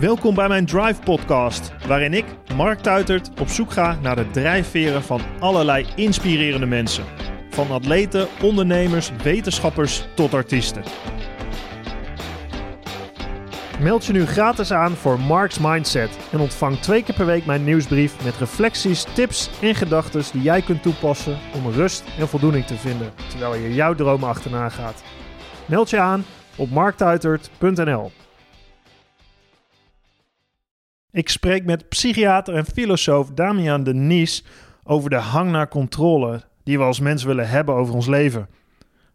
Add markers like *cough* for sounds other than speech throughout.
Welkom bij mijn Drive Podcast, waarin ik, Mark Tuitert, op zoek ga naar de drijfveren van allerlei inspirerende mensen. Van atleten, ondernemers, wetenschappers tot artiesten. Meld je nu gratis aan voor Mark's Mindset en ontvang twee keer per week mijn nieuwsbrief met reflecties, tips en gedachten die jij kunt toepassen om rust en voldoening te vinden terwijl je jouw dromen achterna gaat. Meld je aan op marktuitert.nl. Ik spreek met psychiater en filosoof Damian de Nies over de hang naar controle die we als mens willen hebben over ons leven.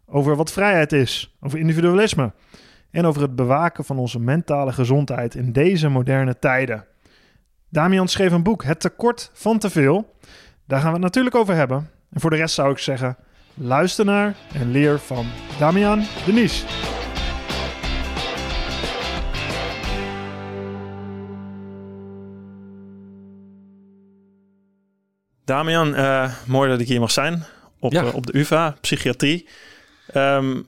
Over wat vrijheid is, over individualisme en over het bewaken van onze mentale gezondheid in deze moderne tijden. Damian schreef een boek, Het tekort van te veel. Daar gaan we het natuurlijk over hebben. En voor de rest zou ik zeggen, luister naar en leer van Damian de Nies. Damian, uh, mooi dat ik hier mag zijn op, Ja. eh, op de UvA, psychiatrie. Ehm,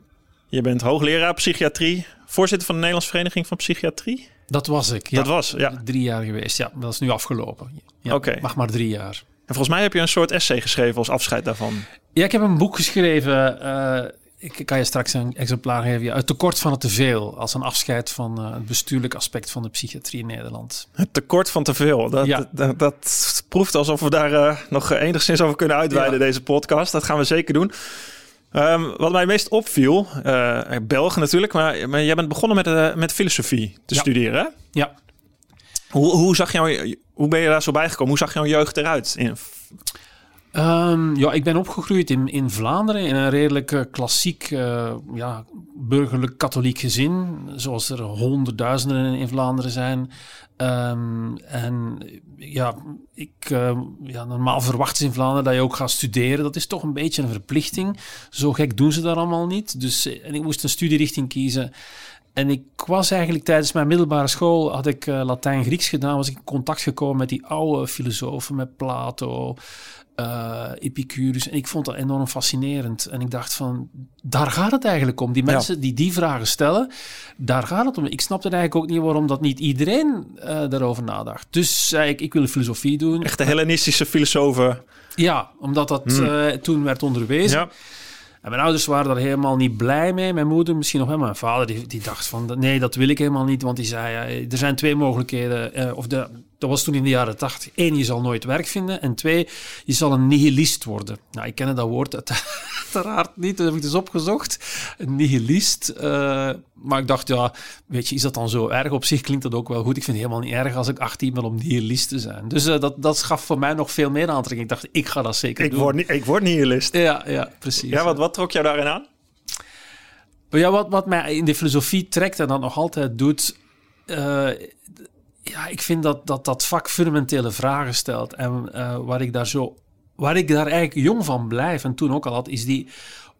je bent hoogleraar psychiatrie, voorzitter van de Nederlandse Vereniging van Psychiatrie. Dat was ik. Ja. Dat was, ja. Drie jaar geweest. Ja, dat is nu afgelopen. Ja, Oké. Mag maar drie jaar. En volgens mij heb je een soort essay geschreven als afscheid daarvan. Ja, ik heb een boek geschreven. eh, ik kan je straks een exemplaar geven. Ja, het tekort van het teveel. Als een afscheid van eh, het bestuurlijk aspect van de psychiatrie in Nederland. Het tekort van te veel. Dat, Ja. dat, dat proeft alsof we daar eh, nog enigszins over kunnen uitweiden, Ja. deze podcast. Dat gaan we zeker doen. Ehm, wat mij meest opviel, eh Belgen natuurlijk, maar, maar jij bent begonnen met, eh, met filosofie te Ja. studeren. Hè? Ja. Hoe, hoe, zag jou, hoe ben je daar zo bijgekomen? Hoe zag jouw jeugd eruit? In, Ehm, ja, ik ben opgegroeid in, in Vlaanderen in een redelijk eh, klassiek, eh, ja, burgerlijk katholiek gezin, zoals er honderdduizenden in, Vlaanderen zijn. Ehm, en ja, ik, eh, ja, normaal verwacht ze in Vlaanderen dat je ook gaat studeren. Dat is toch een beetje een verplichting. Zo gek doen ze dat allemaal niet. Dus en ik moest een studierichting kiezen. En ik was eigenlijk tijdens mijn middelbare school, had ik Latijn-Grieks gedaan, was ik in contact gekomen met die oude filosofen, met Plato, eh, Epicurus. En ik vond dat enorm fascinerend. En ik dacht van, daar gaat het eigenlijk om. Die Ja. mensen die die vragen stellen, daar gaat het om. Ik snapte eigenlijk ook niet waarom dat niet iedereen eh, daarover nadacht. Dus zei ik, ik wil filosofie doen. echte Hellenistische filosofen. Ja, omdat dat Hmm. eh, toen werd onderwezen. Ja. En mijn ouders waren daar helemaal niet blij mee. Mijn moeder misschien nog wel. Mijn vader die, die dacht van... Nee, dat wil ik helemaal niet. Want die zei... ja, er zijn twee mogelijkheden. of de, dat was toen in de jaren tachtig. Eén, je zal nooit werk vinden. En twee, je zal een nihilist worden. Nou, ik kende dat woord uit- *laughs* uiteraard niet. Dat heb ik dus opgezocht. Een nihilist. eh, maar ik dacht, ja, weet je, is dat dan zo erg? Op zich klinkt dat ook wel goed. Ik vind het helemaal niet erg als ik 18 ben om nihilist te zijn. Dus eh, dat, dat gaf voor mij nog veel meer aantrekking. Ik dacht, ik ga dat zeker Ik, doen. word, ik word nihilist. Ja, ja, precies. Ja, wat, wat trok jou daarin aan? Ja, wat, wat mij in de filosofie trekt en dat nog altijd doet. eh, ja, ik vind dat, dat dat vak fundamentele vragen stelt. En eh, waar ik daar zo. Waar ik daar eigenlijk jong van blijf en toen ook al had, is die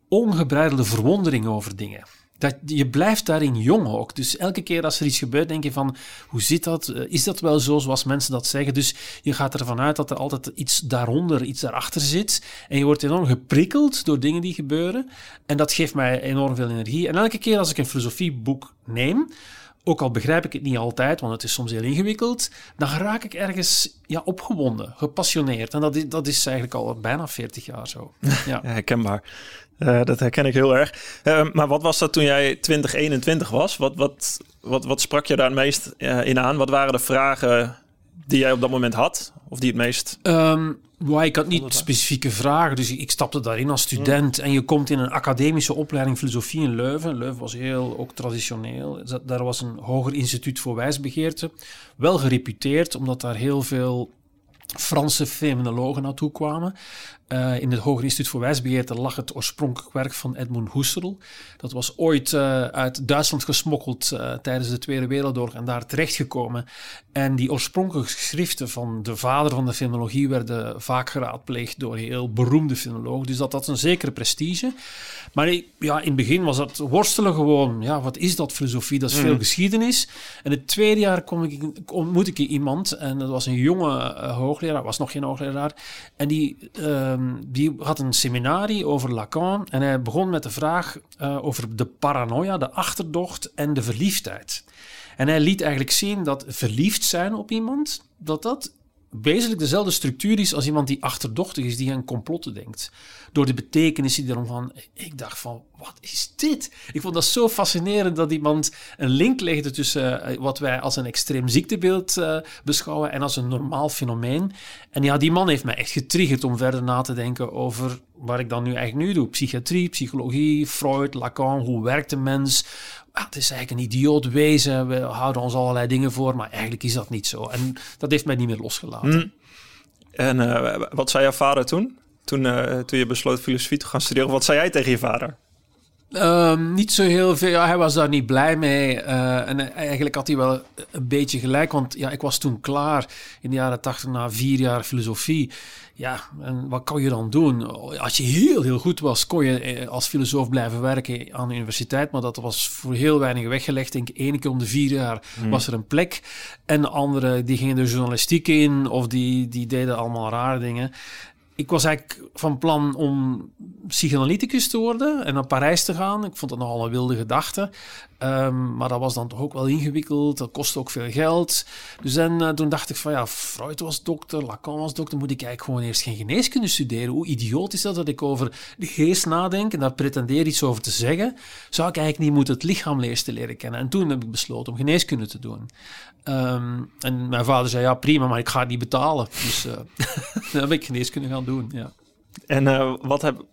ongebreidelde verwondering over dingen. Dat, je blijft daarin jong ook. Dus elke keer als er iets gebeurt, denk je van, hoe zit dat? Eh, Is dat wel zo zoals mensen dat zeggen? Dus je gaat ervan uit dat er altijd iets daaronder, iets daarachter zit. En je wordt enorm geprikkeld door dingen die gebeuren. En dat geeft mij enorm veel energie. En elke keer als ik een filosofieboek neem, ook al begrijp ik het niet altijd, want het is soms heel ingewikkeld, dan raak ik ergens ja, opgewonden, gepassioneerd. En dat is, dat is eigenlijk al bijna 40 jaar zo. Ja. *laughs* Ja, herkenbaar. Eh, dat herken ik heel erg. Eh, maar wat was dat toen jij 2021 was? Wat, wat, wat, wat sprak je daar het meest eh, in aan? Wat waren de vragen die jij op dat moment had? Of die het meest... Ehm, maar ik had niet specifieke vragen, dus ik, stapte daarin als student. En je komt in een academische opleiding filosofie in Leuven. Leuven was heel ook traditioneel. Daar was een hoger instituut voor wijsbegeerte. Wel gereputeerd, omdat daar heel veel Franse fenomenologen naartoe kwamen. Eh, in het Hoger Instituut voor Wijsbegeerte lag het oorspronkelijk werk van Edmund Husserl. Dat was ooit eh, uit Duitsland gesmokkeld eh, tijdens de Tweede Wereldoorlog en daar terechtgekomen. En die oorspronkelijke geschriften van de vader van de fenomenologie werden vaak geraadpleegd door heel beroemde fenomenologen. Dus dat had een zekere prestige. Maar ja, in het begin was dat worstelen gewoon. Ja, wat is dat filosofie? Dat is veel geschiedenis. En het tweede jaar kom ik, ontmoet ik iemand. En dat was een jonge hoogleraar. Was nog geen hoogleraar. En die, ehm, die had een seminarie over Lacan. En hij begon met de vraag eh, over de paranoia, de achterdocht en de verliefdheid. En hij liet eigenlijk zien dat verliefd zijn op iemand, dat dat wezenlijk dezelfde structuur is als iemand die achterdochtig is, die aan complotten denkt. Door de betekenis die erom van. Ik dacht van, wat is dit? Ik vond dat zo fascinerend dat iemand een link legde tussen eh, wat wij als een extreem ziektebeeld uh, beschouwen en als een normaal fenomeen. En ja, die man heeft mij echt getriggerd om verder na te denken over wat ik dan nu eigenlijk nu doe. Psychiatrie, psychologie, Freud, Lacan, hoe werkt de mens? Het is eigenlijk een idioot wezen. We houden ons allerlei dingen voor, maar eigenlijk is dat niet zo. En dat heeft mij niet meer losgelaten. Hm. En uh, wat zei jouw vader toen? Toen, uh, toen je besloot filosofie te gaan studeren. Wat zei jij tegen je vader? Um, niet zo heel veel. Ja, hij was daar niet blij mee. Uh, en eigenlijk had hij wel een beetje gelijk. Want ja, ik was toen klaar in de jaren tachtig na vier jaar filosofie. Ja, en wat kan je dan doen? Als je heel, heel goed was, kon je eh, als filosoof blijven werken aan de universiteit. Maar dat was voor heel weinig weggelegd. Denk één keer om de vier jaar hmm. was er een plek. En de anderen die gingen de journalistiek in of die, die deden allemaal rare dingen ik was eigenlijk van plan om psychoanalyticus te worden en naar Parijs te gaan. Ik vond dat nogal een wilde gedachte. Um, maar dat was dan toch ook wel ingewikkeld. Dat kostte ook veel geld. Dus en, uh, toen dacht ik van ja, Freud was dokter, Lacan was dokter. Moet ik eigenlijk gewoon eerst geen geneeskunde studeren? Hoe idioot is dat dat ik over de geest nadenk en daar pretendeer iets over te zeggen? Zou ik eigenlijk niet moeten het lichaam eerst te leren kennen? En toen heb ik besloten om geneeskunde te doen. Um, en mijn vader zei ja, prima, maar ik ga het niet betalen. Dus uh, *laughs* dan heb ik geneeskunde gaan doen. Ja. En uh, wat heb,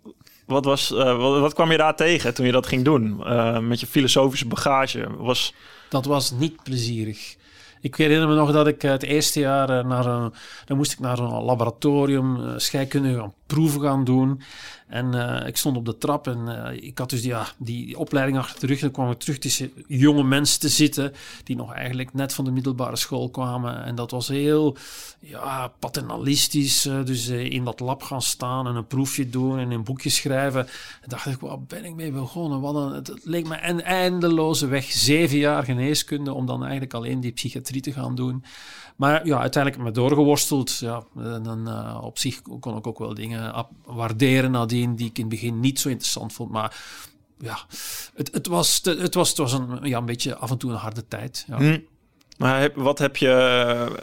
wat, was, uh, wat, kwam je daar tegen toen je dat ging doen? Uh, met je filosofische bagage? Was... Dat was niet plezierig. Ik herinner me nog dat ik het eerste jaar naar een, dan moest ik naar een laboratorium scheikunde gaan proeven gaan doen. En uh, ik stond op de trap en uh, ik had dus die, ja, die opleiding achter de rug. Dan kwam ik terug tussen jonge mensen te zitten die nog eigenlijk net van de middelbare school kwamen. En dat was heel ja, paternalistisch. Uh, dus in dat lab gaan staan en een proefje doen en een boekje schrijven. En dacht ik, waar ben ik mee begonnen? Wat een, het leek me een eindeloze weg. Zeven jaar geneeskunde om dan eigenlijk alleen die psychiatrie te gaan doen. Maar ja, uiteindelijk me doorgeworsteld. Ja, dan op zich kon ik ook wel dingen waarderen nadien, die ik in het begin niet zo interessant vond. Maar ja, het, het, was, het, was, het was een, ja, een beetje af en toe een harde tijd. Ja. Hm. Maar wat heb je,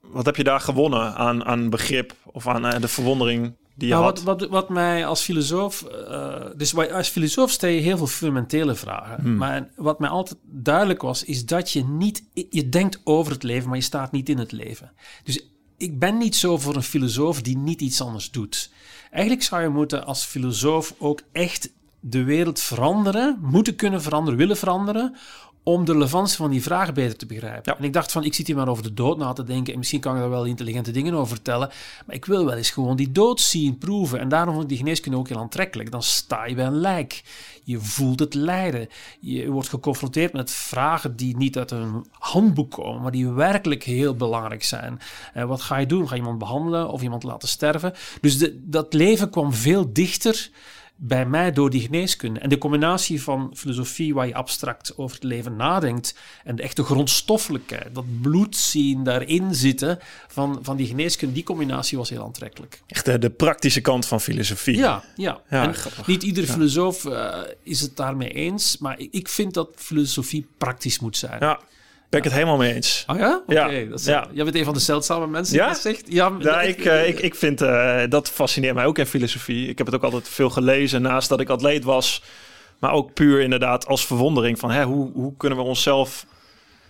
wat heb je daar gewonnen aan, aan begrip of aan uh, de verwondering die je nou, had? Wat, wat, wat mij als filosoof... Uh, dus als filosoof stel je heel veel fundamentele vragen. Hm. Maar wat mij altijd duidelijk was, is dat je niet... Je denkt over het leven, maar je staat niet in het leven. Dus ik ben niet zo voor een filosoof die niet iets anders doet. Eigenlijk zou je moeten als filosoof ook echt de wereld veranderen, moeten kunnen veranderen, willen veranderen, om de relevantie van die vraag beter te begrijpen. En ik dacht van, ik zit hier maar over de dood na te denken en misschien kan ik daar wel intelligente dingen over vertellen, maar ik wil wel eens gewoon die dood zien, proeven. En daarom vond ik die geneeskunde ook heel aantrekkelijk. Dan sta je bij een lijk. Je voelt het lijden. Je wordt geconfronteerd met vragen die niet uit een handboek komen, maar die werkelijk heel belangrijk zijn. En wat ga je doen? Ga je iemand behandelen of iemand laten sterven? Dus de, dat leven kwam veel dichter bij mij door die geneeskunde. En de combinatie van filosofie, waar je abstract over het leven nadenkt, en de echte grondstoffelijkheid, dat bloed zien daarin zitten van, van die geneeskunde, die combinatie was heel aantrekkelijk. Echt de, de praktische kant van filosofie. Ja, ja. ja niet iedere filosoof uh, is het daarmee eens, maar ik vind dat filosofie praktisch moet zijn. Ja. Ben ik het helemaal mee eens. Oh ja? ja. Dat is, ja. Jij bent een van de zeldzame mensen die dat zegt. Ja, ja ik, uh, ik, ik vind uh, dat fascineert mij ook in filosofie. Ik heb het ook altijd veel gelezen naast dat ik atleet was. Maar ook puur inderdaad als verwondering van hè, hoe, hoe kunnen we onszelf...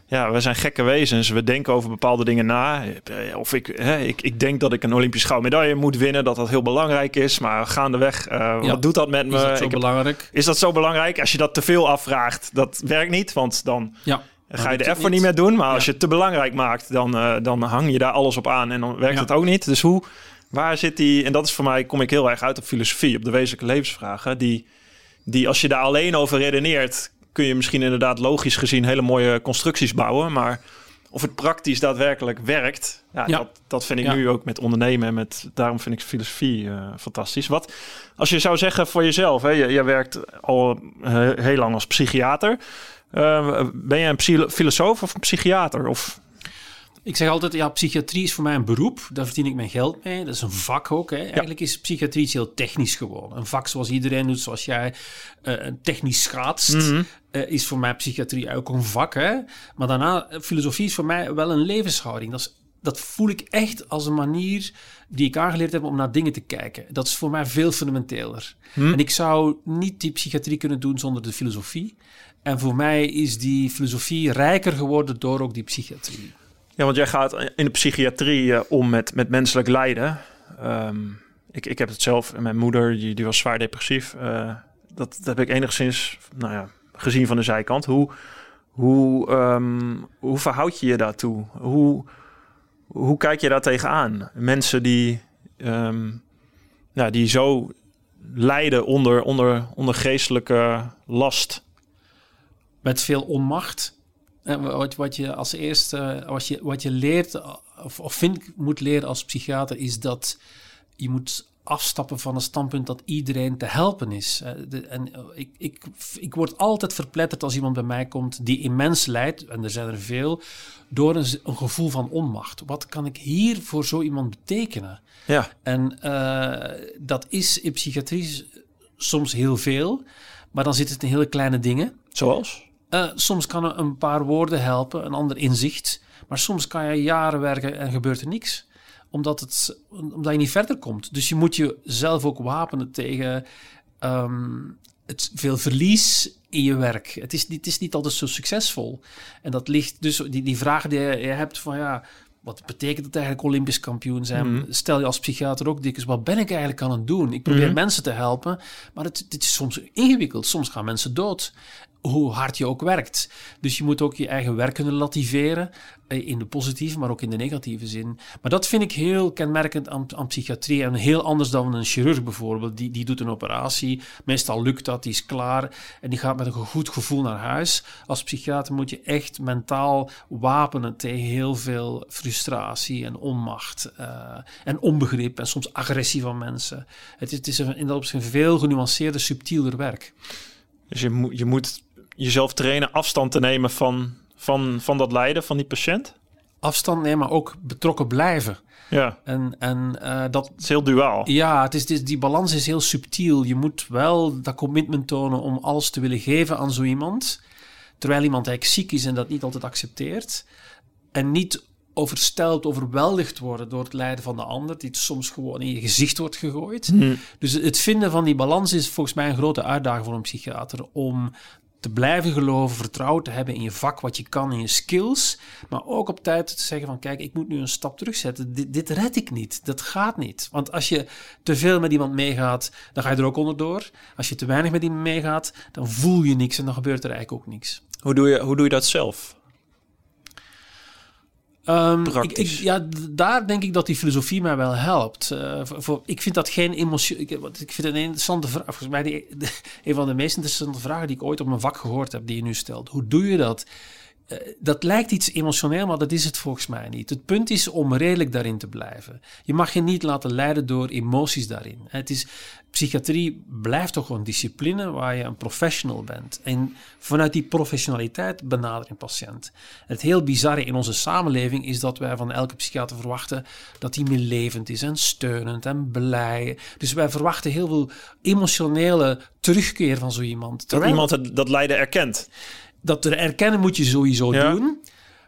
Ja, we zijn gekke wezens. We denken over bepaalde dingen na. Eh, of ik, hè, ik, ik denk dat ik een Olympisch gouden medaille moet winnen. Dat dat heel belangrijk is. Maar gaandeweg, uh, ja. wat doet dat met me? Is dat zo belangrijk? is dat zo belangrijk? Als je dat te veel afvraagt, dat werkt niet. Want dan... Ja ga je de effort niet meer doen. Maar als je het te belangrijk maakt, dan, uh, dan hang je daar alles op aan en dan werkt het ook niet. Dus hoe, waar zit die, en dat is voor mij, kom ik heel erg uit op filosofie, op de wezenlijke levensvragen, die, die als je daar alleen over redeneert, kun je misschien inderdaad logisch gezien hele mooie constructies bouwen, maar of het praktisch daadwerkelijk werkt, ja, Dat, dat vind ik nu ook met ondernemen en met, daarom vind ik filosofie uh, fantastisch. Wat, als je zou zeggen voor jezelf, hè, je, je werkt al uh, heel lang als psychiater, ben je een filosoof of een psychiater? Of... Ik zeg altijd, ja, psychiatrie is voor mij een beroep. Daar verdien ik mijn geld mee. Dat is een vak ook. Hè. Eigenlijk is psychiatrie iets heel technisch gewoon. Een vak zoals iedereen doet, zoals jij uh, technisch schaatst, mhm. eh, is voor mij psychiatrie ook een vak. Hè. Maar daarna, filosofie is voor mij wel een levenshouding. Dat, is, dat voel ik echt als een manier die ik aangeleerd heb om naar dingen te kijken. Dat is voor mij veel fundamenteler. Mhm. En ik zou niet die psychiatrie kunnen doen zonder de filosofie. En voor mij is die filosofie rijker geworden door ook die psychiatrie. Ja, want jij gaat in de psychiatrie uh, om met, met menselijk lijden. Um, ik, ik heb het zelf, mijn moeder die, die was zwaar depressief. Uh, dat, dat heb ik enigszins nou ja, gezien van de zijkant. Hoe, hoe, um, hoe verhoud je je daartoe? Hoe, hoe kijk je daar tegenaan? Mensen die, um, nou, die zo lijden onder, onder, onder geestelijke last. Met veel onmacht wat, wat je als eerste, wat je, wat je leert, of, of vind moet leren als psychiater, is dat je moet afstappen van een standpunt dat iedereen te helpen is. en ik, ik, ik word altijd verpletterd als iemand bij mij komt die immens lijdt, en er zijn er veel, door een, een gevoel van onmacht. Wat kan ik hier voor zo iemand betekenen? Ja. En uh, dat is in psychiatrie soms heel veel, maar dan zit het in hele kleine dingen. Zoals? Uh, soms kan een paar woorden helpen, een ander inzicht. Maar soms kan je jaren werken en gebeurt er niks. Omdat, het, omdat je niet verder komt. Dus je moet jezelf ook wapenen tegen um, het veel verlies in je werk. Het is, het is niet altijd zo succesvol. En dat ligt dus, die, die vraag die je, hebt van ja, wat betekent het eigenlijk Olympisch kampioen zijn? Mhm. Stel je als psychiater ook dikwijls, wat ben ik eigenlijk aan het doen? Ik probeer mhm. mensen te helpen, maar het, het, is soms ingewikkeld. Soms gaan mensen dood hoe hard je ook werkt. Dus je moet ook je eigen werk kunnen relativeren. Eh, in de positieve, maar ook in de negatieve zin. Maar dat vind ik heel kenmerkend aan, aan psychiatrie. En heel anders dan een chirurg bijvoorbeeld. Die, die doet een operatie. Meestal lukt dat, die is klaar. En die gaat met een goed gevoel naar huis. Als psychiater moet je echt mentaal wapenen tegen heel veel frustratie en onmacht. Uh, en onbegrip en soms agressie van mensen. Het is, het is in dat opzicht een veel genuanceerder, subtieler werk. Dus je, je moet jezelf trainen afstand te nemen van, van, van dat lijden van die patiënt? Afstand nemen, maar ook betrokken blijven. Ja. En, en uh, dat is heel duaal. Ja, het is, die balans is heel subtiel. Je moet wel dat commitment tonen om alles te willen geven aan zo iemand. Terwijl iemand eigenlijk ziek is en dat niet altijd accepteert. En niet oversteld, overweldigd worden door het lijden van de ander, die soms gewoon in je gezicht wordt gegooid. Hmm. Dus het vinden van die balans is volgens mij een grote uitdaging voor een psychiater om te blijven geloven, vertrouwen te hebben in je vak, wat je kan, in je skills. Maar ook op tijd te zeggen van, kijk, ik moet nu een stap terugzetten. Dit, dit red ik niet. Dat gaat niet. Want als je te veel met iemand meegaat, dan ga je er ook onderdoor. Als je te weinig met iemand meegaat, dan voel je niks en dan gebeurt er eigenlijk ook niks. Hoe doe je, hoe doe je dat zelf? Um, ik, ik, ja, daar denk ik dat die filosofie mij wel helpt. Uh, voor, ik vind dat geen emotie. Ik, ik vind het een interessante vraag. Volgens mij die, *laughs* een van de meest interessante vragen die ik ooit op mijn vak gehoord heb, die je nu stelt. Hoe doe je dat? Uh, dat lijkt iets emotioneel, maar dat is het volgens mij niet. Het punt is om redelijk daarin te blijven. Je mag je niet laten leiden door emoties daarin. Het is, psychiatrie blijft toch een discipline waar je een professional bent. En vanuit die professionaliteit benader een patiënt. Het heel bizarre in onze samenleving is dat wij van elke psychiater verwachten dat hij meer levend is en steunend en blij. Dus wij verwachten heel veel emotionele terugkeer van zo iemand. Dat iemand dat lijden erkent. Dat er erkennen moet je sowieso doen.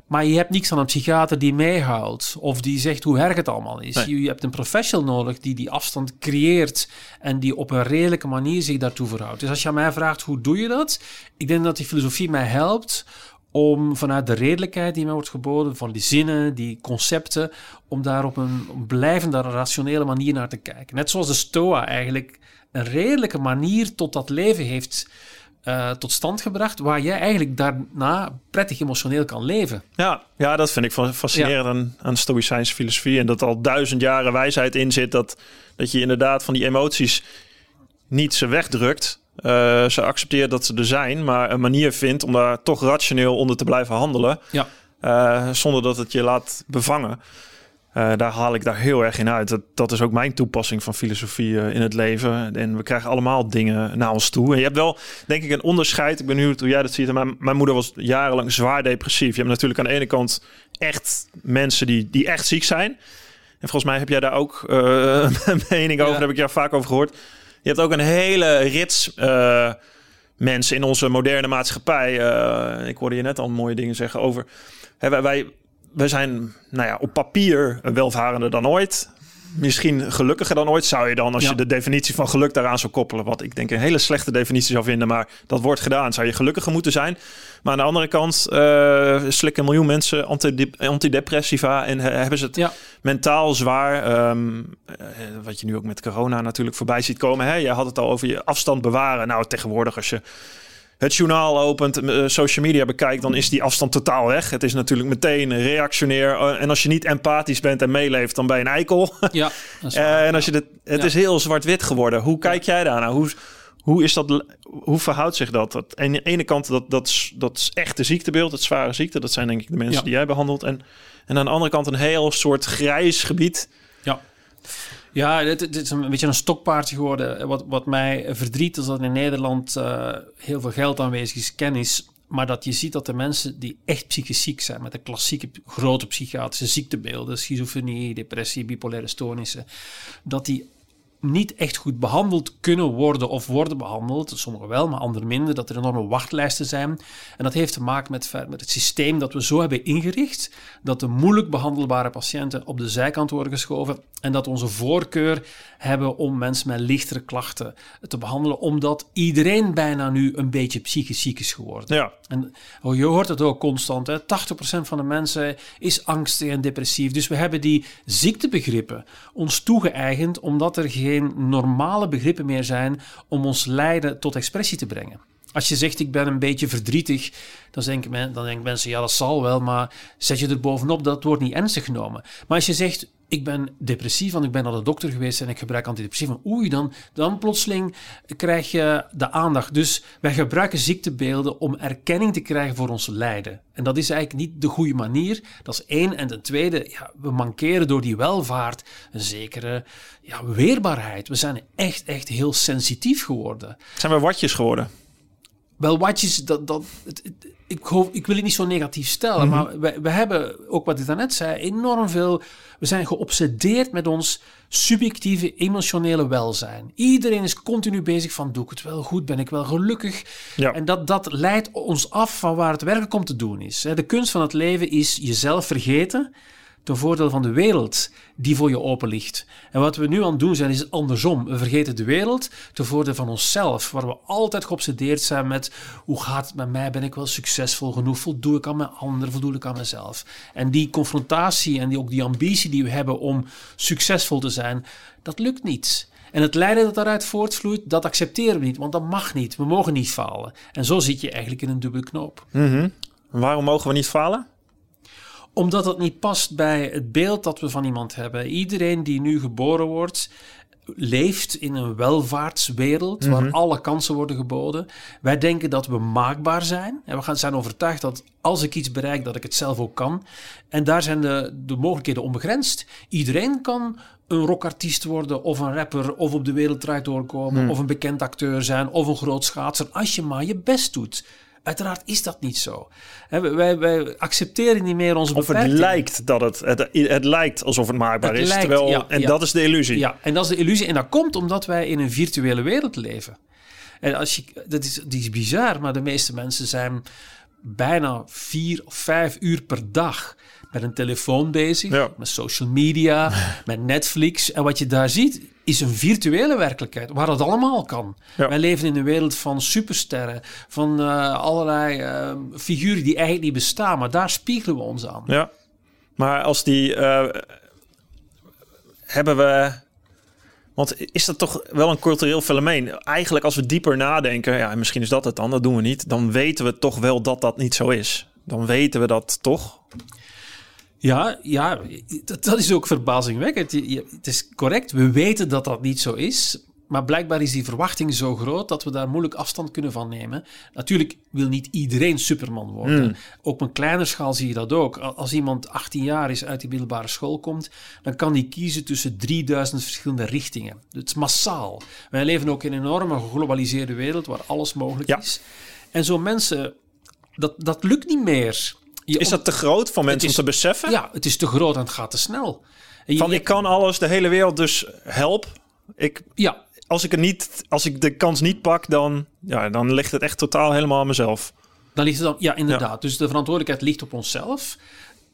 Maar je hebt niks aan een psychiater die meehoudt of die zegt hoe erg het allemaal is. Je, hebt een professional nodig die die afstand creëert en die op een redelijke manier zich daartoe verhoudt. Dus als je aan mij vraagt hoe doe je dat, ik denk dat die filosofie mij helpt om vanuit de redelijkheid die mij wordt geboden, van die zinnen, die concepten, om daar op een blijvende, rationele manier naar te kijken. Net zoals de Stoa eigenlijk een redelijke manier tot dat leven heeft uh, tot stand gebracht, waar jij eigenlijk daarna prettig emotioneel kan leven. Ja, ja dat vind ik fascinerend aan, aan Stoïcijnse filosofie. En dat al duizend jaren wijsheid in zit, dat, dat je inderdaad van die emoties niet ze wegdrukt. Uh, ze accepteert dat ze er zijn, maar een manier vindt om daar toch rationeel onder te blijven handelen. Ja. Uh, zonder dat het je laat bevangen. Uh, daar haal ik daar heel erg in uit. Dat, dat is ook mijn toepassing van filosofie uh, in het leven. En we krijgen allemaal dingen naar ons toe. En je hebt wel, denk ik, een onderscheid. Ik ben benieuwd hoe jij dat ziet. Mijn, mijn moeder was jarenlang zwaar depressief. Je hebt natuurlijk aan de ene kant echt mensen die, die echt ziek zijn. En volgens mij heb jij daar ook uh, *laughs* een mening over. Daar heb ik jou vaak over gehoord. Je hebt ook een hele rits mensen in onze moderne maatschappij. ik hoorde je net al mooie dingen zeggen over. Hè, wij, wij we zijn nou ja, op papier welvarender dan ooit. Misschien gelukkiger dan ooit zou je dan, als je de definitie van geluk daaraan zou koppelen. Wat ik denk een hele slechte definitie zou vinden, maar dat wordt gedaan. Zou je gelukkiger moeten zijn. Maar aan de andere kant uh, slikken een miljoen mensen antidepressiva en hebben ze het mentaal zwaar. Ehm, eh, wat je nu ook met corona natuurlijk voorbij ziet komen. Hè? Je had het al over je afstand bewaren. Nou, tegenwoordig als je het journaal opent, uh, social media bekijkt, dan is die afstand totaal weg. Het is natuurlijk meteen reactionair. Uh, en als je niet empathisch bent en meeleeft, dan ben je een eikel. Ja, uh, *laughs* en als je dit, het is heel zwart-wit geworden. Hoe kijk jij daarnaar? Hoe, hoe, is dat, hoe verhoudt zich dat? dat aan de ene kant, dat, dat, dat is echt de ziektebeeld, het zware ziekte. Dat zijn denk ik de mensen die jij behandelt. En, en aan de andere kant een heel soort grijs gebied. Ja. Ja, dit, is een beetje een stokpaardje geworden. Wat, wat mij verdriet is dat in Nederland uh, heel veel geld aanwezig is, kennis. Maar dat je ziet dat de mensen die echt psychisch ziek zijn, met de klassieke grote psychiatrische ziektebeelden, schizofrenie, depressie, bipolaire stoornissen, dat die niet echt goed behandeld kunnen worden of worden behandeld. Sommigen wel, maar anderen minder. Dat er enorme wachtlijsten zijn. En dat heeft te maken met, met het systeem dat we zo hebben ingericht. Dat de moeilijk behandelbare patiënten op de zijkant worden geschoven. En dat onze voorkeur hebben om mensen met lichtere klachten te behandelen. Omdat iedereen bijna nu een beetje psychisch ziek is geworden. Ja. En je hoort het ook constant. Hè? 80% van de mensen is angstig en depressief. Dus we hebben die ziektebegrippen ons toegeëigend. Omdat er geen normale begrippen meer zijn om ons lijden tot expressie te brengen. Als je zegt ik ben een beetje verdrietig, dan denken, men, dan mensen ja dat zal wel, maar zet je er bovenop dat wordt niet ernstig genomen. Maar als je zegt ik ben depressief, want ik ben naar de dokter geweest en ik gebruik antidepressiva. Oei, dan, dan plotseling krijg je de aandacht. Dus wij gebruiken ziektebeelden om erkenning te krijgen voor ons lijden. En dat is eigenlijk niet de goede manier. Dat is één. En ten tweede, ja, we mankeren door die welvaart een zekere ja, weerbaarheid. We zijn echt, echt heel sensitief geworden. Zijn we watjes geworden? Wel, watjes, dat, dat, ik, hoop, ik wil het niet zo negatief stellen, mhm. maar we, we hebben, ook wat ik daarnet zei, enorm veel. We zijn geobsedeerd met ons subjectieve emotionele welzijn. Iedereen is continu bezig van, doe ik het wel goed, ben ik wel gelukkig? Ja. En dat, dat leidt ons af van waar het werkelijk om te doen is. De kunst van het leven is jezelf vergeten ten voordeel van de wereld die voor je open ligt. En wat we nu aan het doen zijn, is andersom. We vergeten de wereld ten voordeel van onszelf, waar we altijd geobsedeerd zijn met hoe gaat het met mij, ben ik wel succesvol genoeg, voldoe ik aan mijn anderen, voldoe ik aan mezelf. En die confrontatie en die, ook die ambitie die we hebben om succesvol te zijn, dat lukt niet. En het lijden dat daaruit voortvloeit, dat accepteren we niet, want dat mag niet. We mogen niet falen. En zo zit je eigenlijk in een dubbele knoop. Mm Waarom mogen we niet falen? Omdat het niet past bij het beeld dat we van iemand hebben. Iedereen die nu geboren wordt, leeft in een welvaartswereld waar mhm. alle kansen worden geboden. Wij denken dat we maakbaar zijn. En we gaan zijn overtuigd dat als ik iets bereik, dat ik het zelf ook kan. En daar zijn de, de mogelijkheden onbegrensd. Iedereen kan een rockartiest worden, of een rapper, of op de wereldrijd doorkomen, mhm. of een bekend acteur zijn, of een groot schaatser, als je maar je best doet. Uiteraard is dat niet zo. Wij, wij accepteren niet meer onze of Of het lijkt dat het, het, het lijkt alsof het maakbaar is. terwijl, en dat is de illusie. Ja, en dat is de illusie. En dat komt omdat wij in een virtuele wereld leven. En als je, dat is, die is bizar, maar de meeste mensen zijn bijna vier of vijf uur per dag met een telefoon bezig, met social media, *laughs* met Netflix. En wat je daar ziet, is een virtuele werkelijkheid waar dat allemaal kan. Wij leven in een wereld van supersterren, van uh, allerlei uh, figuren die eigenlijk niet bestaan, maar daar spiegelen we ons aan. Ja, maar als die uh, hebben we. Want is dat toch wel een cultureel fenomeen? Eigenlijk, als we dieper nadenken, ja, misschien is dat het dan, dat doen we niet. Dan weten we toch wel dat dat niet zo is. Dan weten we dat toch. Ja, ja dat, dat is ook verbazingwekkend. Het is correct, we weten dat dat niet zo is. maar blijkbaar is die verwachting zo groot dat we daar moeilijk afstand kunnen van nemen. Natuurlijk wil niet iedereen Superman worden. Hmm. Op een kleiner schaal zie je dat ook. Als iemand 18 jaar is, uit die middelbare school komt, dan kan die kiezen tussen 3000 verschillende richtingen. Het is massaal. Wij leven ook in een enorme geglobaliseerde wereld waar alles mogelijk is. En zo mensen, dat, dat lukt niet meer. Is dat te groot voor mensen om te beseffen? Ja, het is te groot en het gaat te snel. van ik kan alles, de hele wereld, dus help. Ik, ja, als ik, het niet, als ik de kans niet pak, dan, ja, dan ligt het echt totaal helemaal aan mezelf. Dan ligt het dan, ja, inderdaad. Dus de verantwoordelijkheid ligt op onszelf.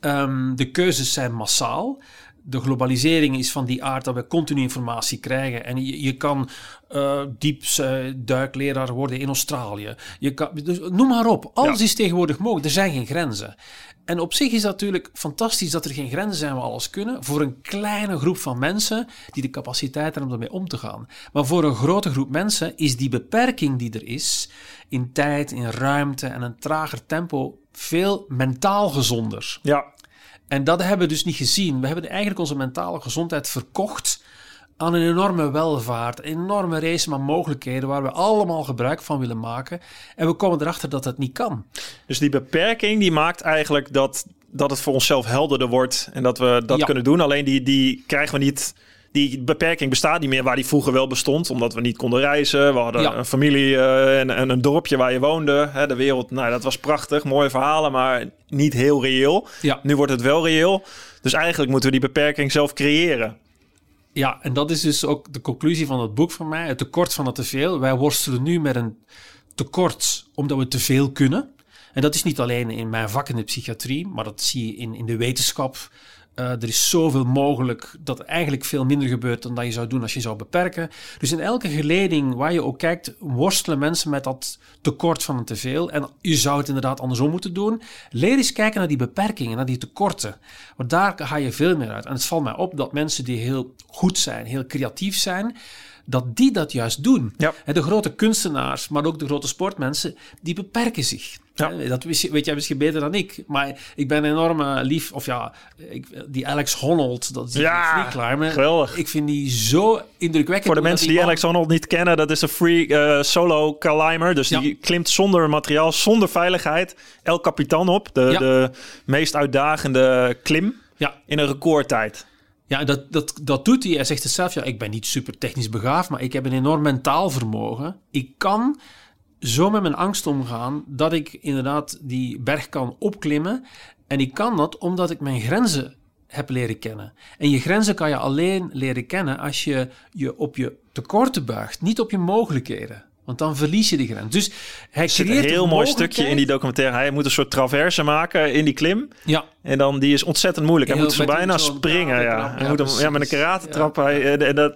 Um, de keuzes zijn massaal. De globalisering is van die aard dat we continu informatie krijgen. En je, je kan uh, diepduikleraar worden in Australië. Je kan, dus noem maar op. Alles is tegenwoordig mogelijk. Er zijn geen grenzen. En op zich is dat natuurlijk fantastisch dat er geen grenzen zijn waar we alles kunnen. Voor een kleine groep van mensen die de capaciteit hebben om ermee om te gaan. Maar voor een grote groep mensen is die beperking die er is in tijd, in ruimte en een trager tempo veel mentaal gezonder. Ja. En dat hebben we dus niet gezien. We hebben eigenlijk onze mentale gezondheid verkocht aan een enorme welvaart, een enorme race van mogelijkheden waar we allemaal gebruik van willen maken. En we komen erachter dat dat niet kan. Dus die beperking die maakt eigenlijk dat, dat het voor onszelf helderder wordt en dat we dat kunnen doen. Alleen die, die krijgen we niet. Die beperking bestaat niet meer waar die vroeger wel bestond, omdat we niet konden reizen. We hadden een familie uh, en, een dorpje waar je woonde. Hè, de wereld, nou, dat was prachtig, mooie verhalen, maar niet heel reëel. Ja. Nu wordt het wel reëel. Dus eigenlijk moeten we die beperking zelf creëren. Ja, en dat is dus ook de conclusie van het boek van mij. Het tekort van het teveel. Wij worstelen nu met een tekort omdat we te veel kunnen. En dat is niet alleen in mijn vak in de psychiatrie, maar dat zie je in, in de wetenschap. Uh, er is zoveel mogelijk dat er eigenlijk veel minder gebeurt dan dat je zou doen als je zou beperken. Dus in elke geleding waar je ook kijkt, worstelen mensen met dat tekort van een teveel. En je zou het inderdaad andersom moeten doen. Leer eens kijken naar die beperkingen, naar die tekorten. Want daar ga je veel meer uit. En het valt mij op dat mensen die heel goed zijn, heel creatief zijn, dat die dat juist doen. Ja. De grote kunstenaars, maar ook de grote sportmensen, die beperken zich. Ja. Dat weet jij misschien beter dan ik. Maar ik ben enorm uh, lief. Of ja, ik, die Alex Honnold, dat is ja, climber. Geweldig. Ik vind die zo indrukwekkend. Voor de mensen die, Alex Honnold niet kennen, dat is een free uh, solo climber. Dus die klimt zonder materiaal, zonder veiligheid. El Capitan op. De, de meest uitdagende klim ja. in een recordtijd. Ja, dat, dat, dat doet hij. Hij zegt het zelf, ja, ik ben niet super technisch begaafd, maar ik heb een enorm mentaal vermogen. Ik kan zo met mijn angst omgaan dat ik inderdaad die berg kan opklimmen. En ik kan dat omdat ik mijn grenzen heb leren kennen. En je grenzen kan je alleen leren kennen als je je op je tekorten buigt, niet op je mogelijkheden. Want dan verlies je die grens. Dus hij zit een heel mooi stukje in die documentaire. Hij moet een soort traverse maken in die klim. Ja. En dan die is ontzettend moeilijk. Hij moet zo bijna springen. Ja. Hij moet hem, ja, met een karate trap. Hij, en dat,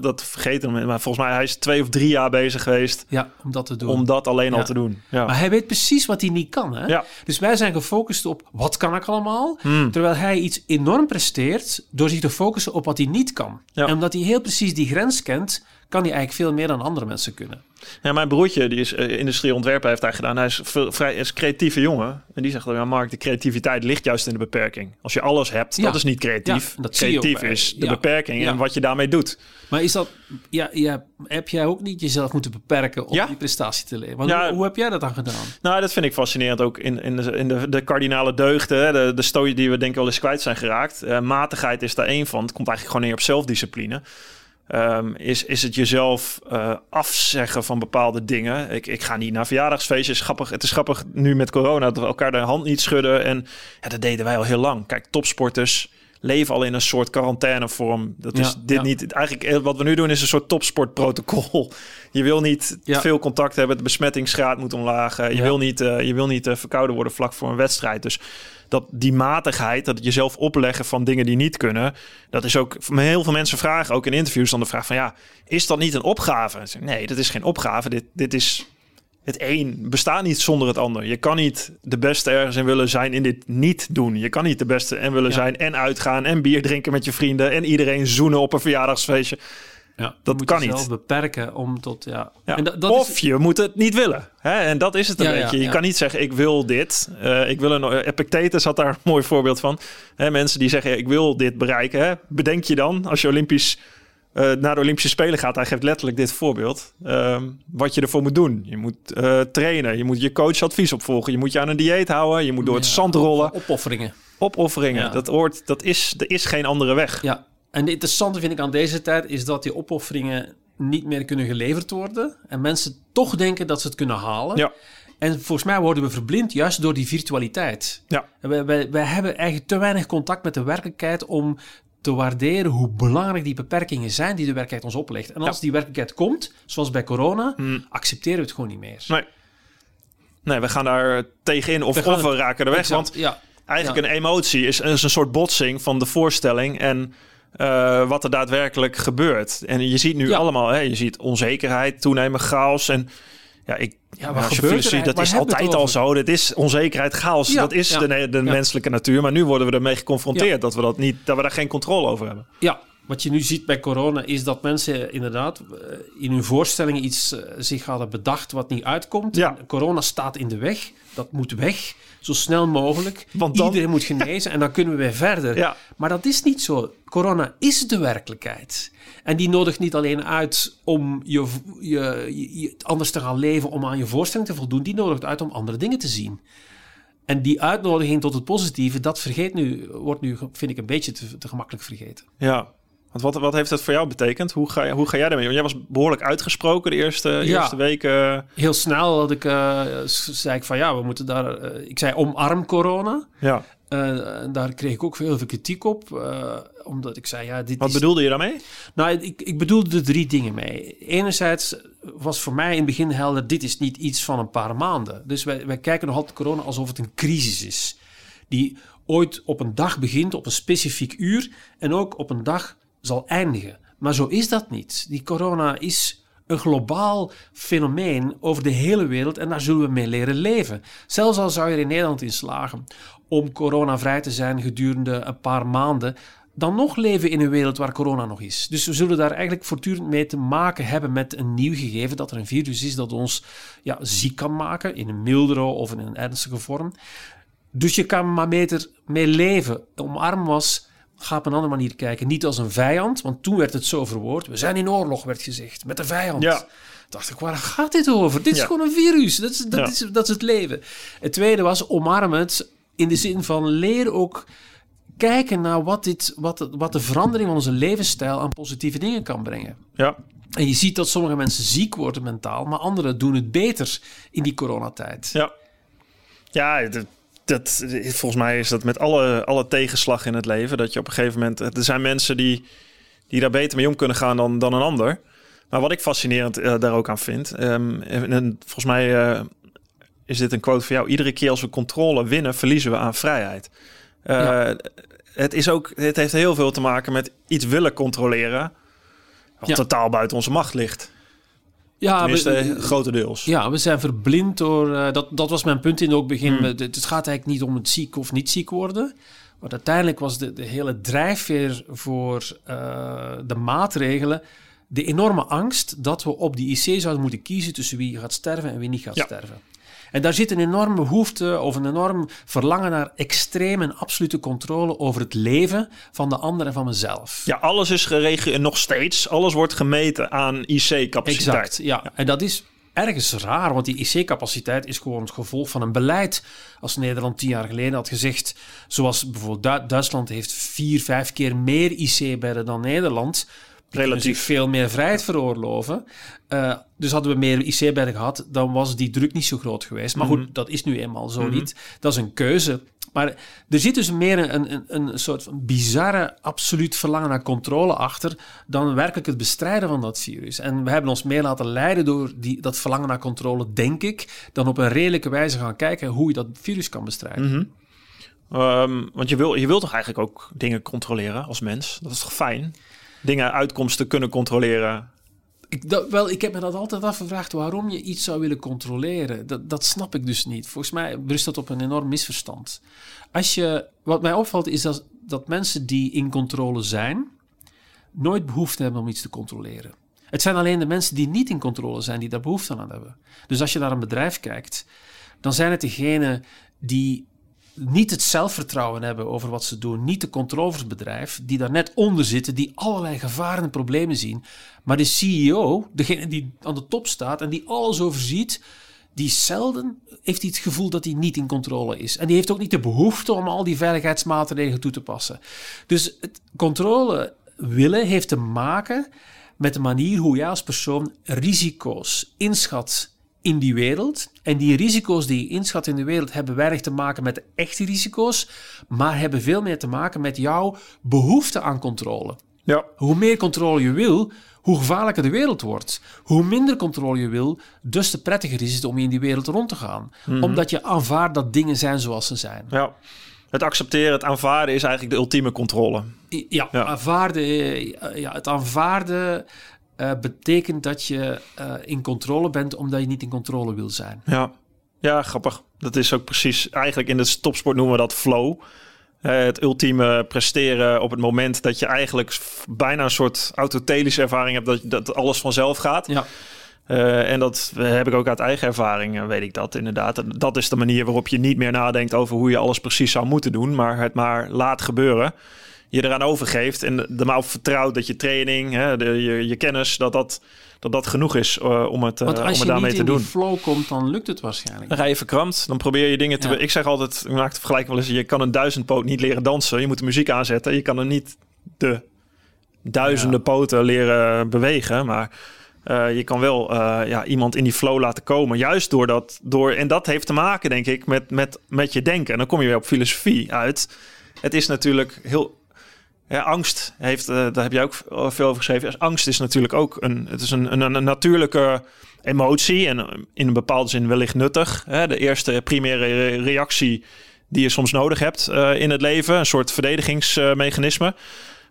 dat vergeet hem. Maar volgens mij hij is twee of drie jaar bezig geweest. Ja, om dat te doen. Om dat alleen al te doen. Ja. Maar hij weet precies wat hij niet kan. Hè? Ja. Dus wij zijn gefocust op wat kan ik allemaal. Hmm. Terwijl hij iets enorm presteert door zich te focussen op wat hij niet kan. En omdat hij heel precies die grens kent, kan hij eigenlijk veel meer dan andere mensen kunnen. Ja, mijn broertje, die is uh, heeft hij gedaan. Hij is veel, vrij is creatieve jongen. En die zegt dan, ja, Mark, de creativiteit ligt juist in de beperking. Als je alles hebt, dat is niet creatief. dat creatief is de beperking en wat je daarmee doet. Maar is dat, ja, ja, heb jij ook niet jezelf moeten beperken om die prestatie te leveren? Hoe, hoe, heb jij dat dan gedaan? Nou, dat vind ik fascinerend ook in, in, de, in de, de kardinale deugden, de, de stooi die we denk ik wel eens kwijt zijn geraakt. Uh, matigheid is daar één van. Het komt eigenlijk gewoon neer op zelfdiscipline. Um, is, is het jezelf uh, afzeggen van bepaalde dingen. Ik, ik ga niet naar verjaardagsfeestjes. Grappig, het is grappig nu met corona dat we elkaar de hand niet schudden. En ja, dat deden wij al heel lang. Kijk, topsporters leven al in een soort quarantainevorm. Dat is dit ja. niet. Eigenlijk eh, wat we nu doen is een soort topsportprotocol. *laughs* Je wil niet ja. veel contact hebben. De besmettingsgraad moet omlaag. Je wil niet, uh, je wil niet uh, verkouden worden vlak voor een wedstrijd. Dus dat die matigheid, dat jezelf opleggen van dingen die niet kunnen, dat is ook heel veel mensen vragen, ook in interviews, dan de vraag van ja, is dat niet een opgave? Nee, dat is geen opgave. Dit, dit is het een bestaat niet zonder het ander. Je kan niet de beste ergens in willen zijn in dit niet doen. Je kan niet de beste en willen zijn en uitgaan en bier drinken met je vrienden en iedereen zoenen op een verjaardagsfeestje. Ja, dat kan niet. beperken om tot ja. ja. En dat of je moet het niet willen. Hè? En dat is het een beetje. je kan niet zeggen ik wil dit. Uh, ik wil een Epictetus had daar een mooi voorbeeld van. Hè, mensen die zeggen ik wil dit bereiken. Hè? Bedenk je dan als je Olympisch uh, naar de Olympische Spelen gaat, hij geeft letterlijk dit voorbeeld. Ehm, wat je ervoor moet doen. Je moet uh, trainen, je moet je coach advies opvolgen, je moet je aan een dieet houden, je moet door het zand rollen. Opofferingen. Opofferingen. Dat, hoort, dat is, er is geen andere weg. Ja, en het interessante vind ik aan deze tijd is dat die opofferingen niet meer kunnen geleverd worden. En mensen toch denken dat ze het kunnen halen. Ja. En volgens mij worden we verblind juist door die virtualiteit. Ja. Wij, wij, wij hebben eigenlijk te weinig contact met de werkelijkheid om te waarderen hoe belangrijk die beperkingen zijn die de werkelijkheid ons oplegt. En als die werkelijkheid komt, zoals bij corona, hmm. accepteren we het gewoon niet meer. Nee, nee we gaan daar tegenin of we, of we raken er weg. want ja. eigenlijk een emotie is, is, een soort botsing van de voorstelling en uh, wat er daadwerkelijk gebeurt. En je ziet nu allemaal, hè, je ziet onzekerheid, toenemen chaos en ja, ik, ja, wat gebeurt er? Dat is altijd al zo. Dat is onzekerheid, chaos. dat is de, de menselijke natuur. Maar nu worden we ermee geconfronteerd dat we dat niet, dat we daar geen controle over hebben. Ja, wat je nu ziet bij corona is dat mensen inderdaad eh, in hun voorstellingen iets uh, zich hadden bedacht wat niet uitkomt. Corona staat in de weg. Dat moet weg, zo snel mogelijk. Want Iedereen moet genezen en dan kunnen we weer verder. Ja. Maar dat is niet zo. Corona is de werkelijkheid. En die nodigt niet alleen uit om je, je, je, anders te gaan leven, om aan je voorstelling te voldoen. Die nodigt uit om andere dingen te zien. En die uitnodiging tot het positieve, dat vergeet nu, wordt nu, vind ik, een beetje te, te gemakkelijk vergeten. Ja, want wat, wat heeft dat voor jou betekend? Hoe ga, hoe ga jij daarmee? Want jij was behoorlijk uitgesproken de eerste, eerste weken. Heel snel had ik, uh, zei ik van ja, we moeten daar... Uh, ik zei omarm corona. Ja. Uh, daar kreeg ik ook veel, veel kritiek op. omdat ik zei ja, dit Wat bedoelde je daarmee? Nou, ik, ik bedoelde er drie dingen mee. Enerzijds was voor mij in het begin helder... dit is niet iets van een paar maanden. Dus wij, wij kijken nog altijd corona alsof het een crisis is. Die ooit op een dag begint, op een specifiek uur... en ook op een dag zal eindigen. Maar zo is dat niet. Die corona is een globaal fenomeen over de hele wereld en daar zullen we mee leren leven. Zelfs al zou je er in Nederland in slagen om coronavrij te zijn gedurende een paar maanden, dan nog leven in een wereld waar corona nog is. Dus we zullen daar eigenlijk voortdurend mee te maken hebben met een nieuw gegeven dat er een virus is dat ons ja, ziek kan maken in een mildere of in een ernstige vorm. Dus je kan maar beter mee leven. Omarm was ga op een andere manier kijken. Niet als een vijand, want toen werd het zo verwoord. We zijn in oorlog, werd gezegd, met de vijand. Ja. Dacht ik, waar gaat dit over? Dit is gewoon een virus. Dat is, dat, is, dat is het leven. Het tweede was omarm het in de zin van leer ook kijken naar wat, dit, wat, wat de verandering van onze levensstijl aan positieve dingen kan brengen. Ja. En je ziet dat sommige mensen ziek worden mentaal, maar anderen doen het beter in die coronatijd. Ja, ja dat, volgens mij is dat met alle, alle tegenslag in het leven. Dat je op een gegeven moment. Er zijn mensen die, die daar beter mee om kunnen gaan dan, dan een ander. Maar wat ik fascinerend uh, daar ook aan vind. Um, en, volgens mij uh, is dit een quote van jou. Iedere keer als we controle winnen, verliezen we aan vrijheid. Uh, het, is ook, het heeft heel veel te maken met iets willen controleren. Wat ja. totaal buiten onze macht ligt. Ja, Tenminste, we, grotendeels. Ja, we zijn verblind door... Uh, dat, dat was mijn punt in het begin. Hmm. Het, het, gaat eigenlijk niet om het ziek of niet ziek worden. Maar uiteindelijk was de, de hele drijfveer voor uh, de maatregelen... de enorme angst dat we op die IC zouden moeten kiezen... tussen wie gaat sterven en wie niet gaat ja. sterven. En daar zit een enorme behoefte of een enorm verlangen naar extreme en absolute controle over het leven van de ander en van mezelf. Ja, alles is geregeld en nog steeds. Alles wordt gemeten aan IC-capaciteit. Exact, ja. En dat is ergens raar, want die IC-capaciteit is gewoon het gevolg van een beleid. Als Nederland tien jaar geleden had gezegd, zoals bijvoorbeeld Duitsland heeft vier, vijf keer meer IC-bedden dan Nederland relatief veel meer vrijheid veroorloven. Uh, dus hadden we meer IC-bedden gehad, dan was die druk niet zo groot geweest. Maar goed, mhm. dat is nu eenmaal zo mhm. niet. Dat is een keuze. Maar er zit dus meer een, een, een soort van bizarre, absoluut verlangen naar controle achter dan werkelijk het bestrijden van dat virus. En we hebben ons meer laten leiden door die, dat verlangen naar controle, denk ik, dan op een redelijke wijze gaan kijken hoe je dat virus kan bestrijden. Mhm. Ehm, want je wil, je wilt toch eigenlijk ook dingen controleren als mens? Dat is toch fijn? Dingen, uitkomsten kunnen controleren. Ik, wel, ik heb me dat altijd afgevraagd waarom je iets zou willen controleren. Dat, dat snap ik dus niet. Volgens mij rust dat op een enorm misverstand. Als je, wat mij opvalt is dat, dat mensen die in controle zijn, nooit behoefte hebben om iets te controleren. Het zijn alleen de mensen die niet in controle zijn die daar behoefte aan hebben. Dus als je naar een bedrijf kijkt, dan zijn het degenen die niet het zelfvertrouwen hebben over wat ze doen, niet de controlersbedrijf die daar net onder zitten, die allerlei gevaren en problemen zien, maar de CEO, degene die aan de top staat en die alles overziet, die zelden heeft hij het gevoel dat hij niet in controle is. En die heeft ook niet de behoefte om al die veiligheidsmaatregelen toe te passen. Dus het controle willen heeft te maken met de manier hoe jij als persoon risico's inschat in die wereld. En die risico's die je inschat in de wereld hebben weinig te maken met de echte risico's, maar hebben veel meer te maken met jouw behoefte aan controle. Ja. Hoe meer controle je wil, hoe gevaarlijker de wereld wordt. Hoe minder controle je wil, dus te prettiger is het om in die wereld rond te gaan. Mhm. Omdat je aanvaardt dat dingen zijn zoals ze zijn. Ja. Het accepteren, het aanvaarden is eigenlijk de ultieme controle. Ja, Aanvaarden, eh, ja het aanvaarden uh, betekent dat je uh, in controle bent omdat je niet in controle wil zijn. Ja. ja, grappig. Dat is ook precies, eigenlijk in de topsport noemen we dat flow. Uh, het ultieme presteren op het moment dat je eigenlijk bijna een soort autotelische ervaring hebt dat, dat alles vanzelf gaat. Ja. Uh, en dat heb ik ook uit eigen ervaring, weet ik dat inderdaad. Dat is de manier waarop je niet meer nadenkt over hoe je alles precies zou moeten doen, maar het maar laat gebeuren je eraan overgeeft en er maar op vertrouwt dat je training, hè, de, je, je kennis, dat dat, dat dat genoeg is uh, om het, uh, om het daarmee te doen. als je flow komt, dan lukt het waarschijnlijk. Dan ga je verkrampt, dan probeer je dingen te... Ja. Ik zeg altijd, ik maak de vergelijking wel eens, je kan een duizendpoot niet leren dansen. Je moet de muziek aanzetten. Je kan er niet de duizenden poten leren bewegen, maar... Uh, je kan wel uh, ja, iemand in die flow laten komen. Juist door dat. Door, en dat heeft te maken, denk ik, met, met, met je denken. En dan kom je weer op filosofie uit. Het is natuurlijk heel angst heeft, uh, daar heb je ook veel over geschreven. Angst is natuurlijk ook een, het is een, een, natuurlijke emotie en in een bepaalde zin wellicht nuttig. Hè? De eerste primaire reactie die je soms nodig hebt in het leven, een soort verdedigingsmechanisme.